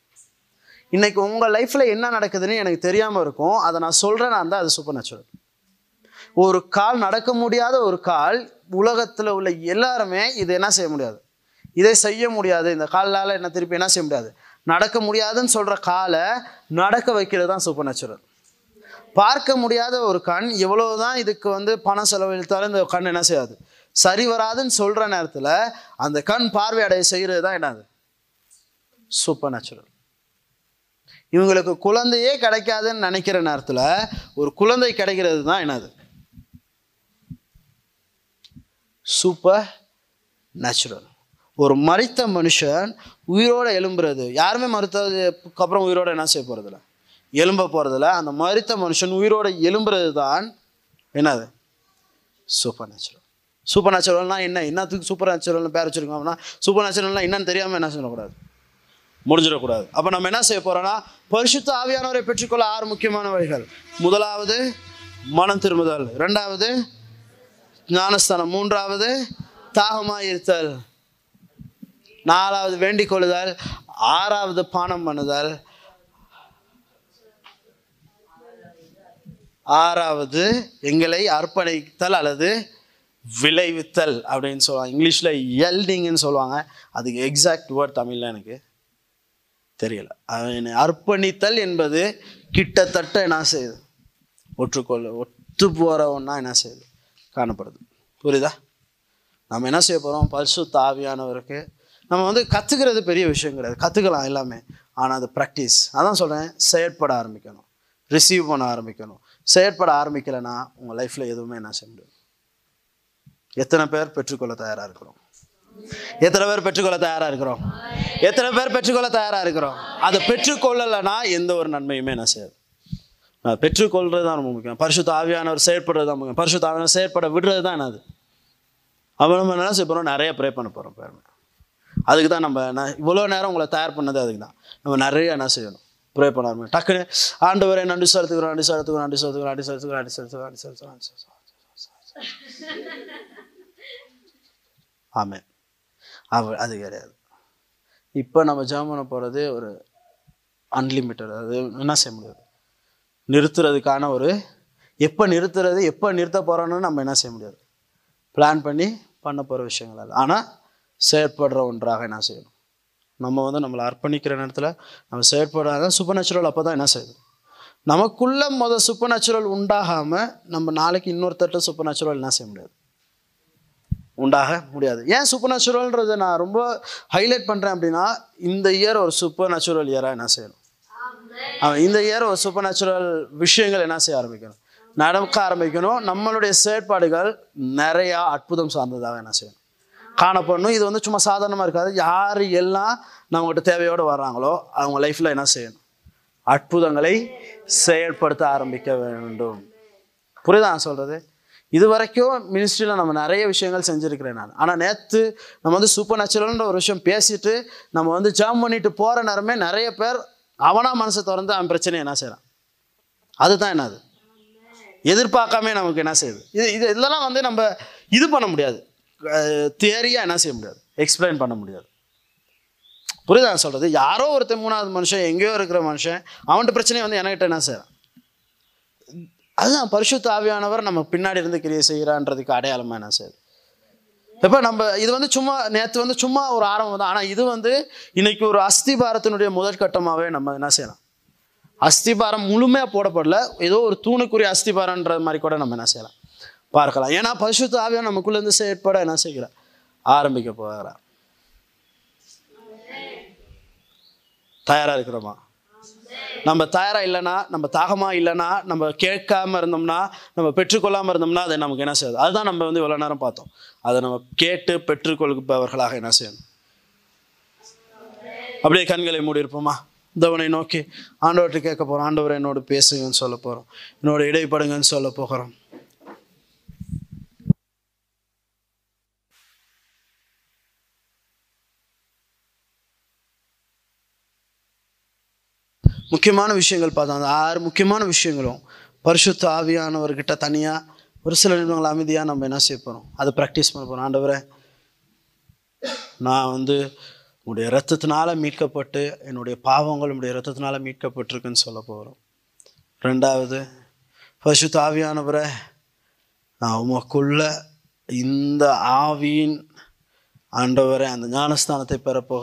இன்றைக்கி உங்கள் லைஃப்பில் என்ன நடக்குதுன்னு எனக்கு தெரியாமல் இருக்கும். அதை நான் சொல்கிறேன்னா தான் அது சூப்பர் நேச்சுரல் ஒரு கால் நடக்க முடியாத ஒரு கால் உலகத்தில் உள்ள எல்லாருமே இதை என்ன செய்ய முடியாது? இதை செய்ய முடியாது. இந்த காலால் என்ன திருப்பி என்ன செய்ய முடியாது? நடக்க முடியாதுன்னு சொல்கிற காலை நடக்க வைக்கிறது தான் சூப்பர் நேச்சுரல் பார்க்க முடியாத ஒரு கண் எவ்வளோ தான் இதுக்கு வந்து பணம் செலவழித்தாலும் இந்த கண் என்ன செய்யாது? சரி வராதுன்னு சொல்கிற நேரத்தில் அந்த கண் பார்வையடைய செய்கிறது தான் என்னது? சூப்பர் நேச்சுரல் இவங்களுக்கு குழந்தையே கிடைக்காதுன்னு நினைக்கிற நேரத்தில் ஒரு குழந்தை கிடைக்கிறது தான் என்னது? சூப்பர் நேச்சுரல் ஒரு மறித்த மனுஷன் உயிரோடு எழும்புறது. யாருமே மறுத்ததுக்கு அப்புறம் உயிரோடு என்ன செய்ய போகிறதில்ல எலும்ப போகிறதில்ல அந்த மரித்த மனுஷன் உயிரோடு எழும்புறது தான் என்னது? சூப்பர் நேச்சுரல் சூப்பர் நேச்சுரல்னால் என்ன? என்னத்துக்கு சூப்பர் நேச்சுரல்னு பேர் வச்சுருக்கோம்னா சூப்பர் நேச்சுரல்னால் என்னன்னு தெரியாமல் என்ன சொல்லக்கூடாது? முடிஞ்சிடக்கூடாது. அப்போ நம்ம என்ன செய்ய போகிறோன்னா பரிசுத்த ஆவியானவரை பெற்றுக்கொள்ள ஆறு முக்கியமான வழிகள். முதலாவது மனம் திரும்புதல். ரெண்டாவது ஞானஸ்தானம். மூன்றாவது தாகமாக இருத்தல். நாலாவது வேண்டிக் கொள்ளுதல். ஆறாவது பானம் பண்ணுதல். ஆறாவது எங்களை அர்ப்பணித்தல் அல்லது விளைவித்தல் அப்படின்னு சொல்லுவாங்க. இங்கிலீஷில் எல்டிங்னு சொல்லுவாங்க. அதுக்கு எக்ஸாக்ட் வேர்ட் தமிழில் எனக்கு. தெரியல. அவனை அர்ப்பணித்தல் என்பது கிட்டத்தட்ட என்ன செய்யுது? ஒற்றுக்கொள்ள ஒத்து போகிற என்ன செய்யுது? காணப்படுது. புரியுதா? நம்ம என்ன செய்ய போகிறோம் பரிசு தாவியானவருக்கு நம்ம வந்து கற்றுக்கிறது பெரிய விஷயம் கிடையாது. கற்றுக்கலாம் எல்லாமே. ஆனால் அது ப்ராக்டிஸ் அதான் சொல்கிறேன் செயற்பட ஆரம்பிக்கணும். ரிசீவ் பண்ண ஆரம்பிக்கணும். செயற்பட ஆரம்பிக்கலைன்னா உங்கள் லைஃப்பில் எதுவுமே என்ன செய்ய முடியும் எத்தனை பேர் பெற்றுக்கொள்ள தயாராக இருக்கிறோம்? எத்தனை பேர் பெற்றுக்கொள்ள தயாராக இருக்கிறோம்? எத்தனை பேர் பெற்றுக்கொள்ள தயாராக இருக்கிறோம்? அதை பெற்றுக்கொள்ளலைன்னா எந்த ஒரு நன்மையுமே நான் செய்யாது பெற்றுக்கொள்கிறது தான் ரொம்ப முக்கியம். பரிசுத்த ஆவியானவர் செயற்படுறது தான் முக்கியம். பரிசுத்த ஆவியானவர் செயற்பட விடுறது தான் என்னது? அவன் நம்ம என்ன செய்ய போகிறோம் நிறைய ப்ரே பண்ண போகிறோம் பாருங்க. அதுக்கு தான் நம்ம நான் இவ்வளோ நேரம் உங்களை தயார் பண்ணது அதுக்கு தான். நம்ம நிறைய என்ன செய்யணும்? ப்ரே பண்ண ஆரம்பிக்கும் டக்குன்னு ஆண்டவரை நன்றி செலுத்துக்கிறோம் நன்றி செலுத்துக்கிறோம் நன்றி செலுத்துக்கிறோம் நன்றி செலுத்துக்கிறோம் நன்றி செலுத்துக்கிறோம் நன்றி செலுத்துக்கிறோம் நன்றி செலுத்துக்கிறோம் ஆமாம் அவ அது கிடையாது. இப்போ நம்ம ஜெபம் பண்ண போகிறது ஒரு அன்லிமிட்டட் அது என்ன செய்ய முடியாது? நிறுத்துறதுக்கான ஒரு எப்போ நிறுத்துறது எப்போ நிறுத்த போகிறோன்னு நம்ம என்ன செய்ய முடியாது? பிளான் பண்ணி பண்ண போகிற விஷயங்கள் அது. ஆனால் செயற்படுற ஒன்றாக என்ன செய்யணும்? நம்ம வந்து நம்மளை அர்ப்பணிக்கிற நேரத்தில் நம்ம செயற்படாத சூப்பர் நேச்சுரல் அப்போ தான் என்ன செய்யுது? நமக்குள்ள மொதல் சூப்பர் நேச்சுரல் உண்டாகாமல் நம்ம நாளைக்கு இன்னொருத்தட்ட சூப்பர் நேச்சுரல் என்ன செய்ய முடியாது? உண்டாக முடியாது. ஏன் சூப்பர் நேச்சுரல்ன்றதை நான் ரொம்ப ஹைலைட் பண்ணுறேன் அப்படின்னா இந்த இயர் ஒரு சூப்பர் நேச்சுரல் இயராக என்ன செய்யணும்? அவன் இந்த இயர் ஒரு சூப்பர் நேச்சுரல் விஷயங்கள் என்ன செய்ய ஆரம்பிக்கணும்? நடக்க ஆரம்பிக்கணும். நம்மளுடைய செயற்பாடுகள் நிறையா அற்புதம் சார்ந்ததாக என்ன செய்யணும்? காணப்படணும். இது வந்து சும்மா சாதாரணமாக இருக்காது. யார் எல்லாம் நம்மகிட்ட தேவையோடு வர்றாங்களோ அவங்க லைஃப்பில் என்ன செய்யணும்? அற்புதங்களை செயல்படுத்த ஆரம்பிக்க வேண்டும். புரியுதா நான் சொல்கிறது இது வரைக்கும் மினிஸ்ட்ரியில் நம்ம நிறைய விஷயங்கள் செஞ்சுருக்கிறேன் நான். ஆனால் நேற்று நம்ம வந்து சூப்பர் நேச்சுரல்ன்ற ஒரு விஷயம் பேசிட்டு நம்ம வந்து ஜாம் பண்ணிட்டு போகிற நேரமே நிறைய பேர் அவனாக மனசை திறந்து அவன் பிரச்சனையை என்ன செய்கிறான் அதுதான் என்னது? எதிர்பார்க்காம நமக்கு என்ன செய்யுது? இது இது இதெல்லாம் வந்து நம்ம இது பண்ண முடியாது. தியரியாக என்ன செய்ய முடியாது? எக்ஸ்பிளைன் பண்ண முடியாது. புரியுதா நான் சொல்கிறது யாரோ ஒருத்தன் மூணாவது மனுஷன் எங்கேயோ இருக்கிற மனுஷன் அவன்கிட்ட பிரச்சனையை வந்து என்கிட்ட என்ன செய்கிறான் அதுதான் பரிசுத்த ஆவியானவர் நம்ம பின்னாடி இருந்து கிரியை செய்கிறான்றதுக்கு அடையாளமாக என்ன செய்யுது? இப்போ நம்ம இது வந்து சும்மா நேற்று வந்து சும்மா ஒரு ஆரம்பம் தான். ஆனால் இது வந்து இன்னைக்கு ஒரு அஸ்திபாரத்தினுடைய முதற்கட்டமாகவே நம்ம என்ன செய்யலாம்? அஸ்திபாரம் முழுமையாக போடப்படல. ஏதோ ஒரு தூணுக்குரிய அஸ்திபாரன்ற மாதிரி கூட நம்ம என்ன செய்யலாம்? பார்க்கலாம். ஏன்னா பரிசுத்த ஆவியா நமக்குள்ளேருந்து செயற்பட என்ன செய்கிறார் ஆரம்பிக்க போகிறார். தயாராக இருக்கிறோமா? நம்ம தயாராக இல்லைன்னா நம்ம தாகமாக இல்லைன்னா நம்ம கேட்காம இருந்தோம்னா நம்ம பெற்றுக்கொள்ளாமல் இருந்தோம்னா அதை நமக்கு என்ன செய்யாது? அதுதான் நம்ம வந்து இவ்வளோ நேரம் பார்த்தோம். அதை நம்ம கேட்டு பெற்றுக்கொள்பவர்களாக என்ன செய்யணும்? அப்படியே கண்களை மூடி இருப்போமா? தவனை நோக்கி ஆண்டவர்கிட்ட கேட்க போகிறோம் ஆண்டவர் என்னோடு பேசுங்கன்னு சொல்ல போகிறோம் என்னோட இடைப்படுங்கன்னு சொல்ல போகிறோம். முக்கியமான விஷயங்கள் பார்த்தோம். அந்த ஆறு முக்கியமான விஷயங்களும் பரிசுத்த ஆவியானவர்கிட்ட தனியாக ஒரு சில நிமிடங்கள் அமைதியாக நம்ம என்ன செய்ய போகிறோம் அதை ப்ராக்டிஸ் பண்ண போகிறோம் ஆண்டவரே நான் வந்து உங்களுடைய ரத்தத்தினால் மீட்கப்பட்டு என்னுடைய பாவங்கள் உங்களுடைய ரத்தத்தினால் மீட்கப்பட்டிருக்குன்னு சொல்ல போகிறோம் ரெண்டாவது பரிசுத்த ஆவியானவரை நான் உமக்குள்ள இந்த ஆவியின் ஆண்டவரை அந்த ஞானஸ்தானத்தை பெறப்போக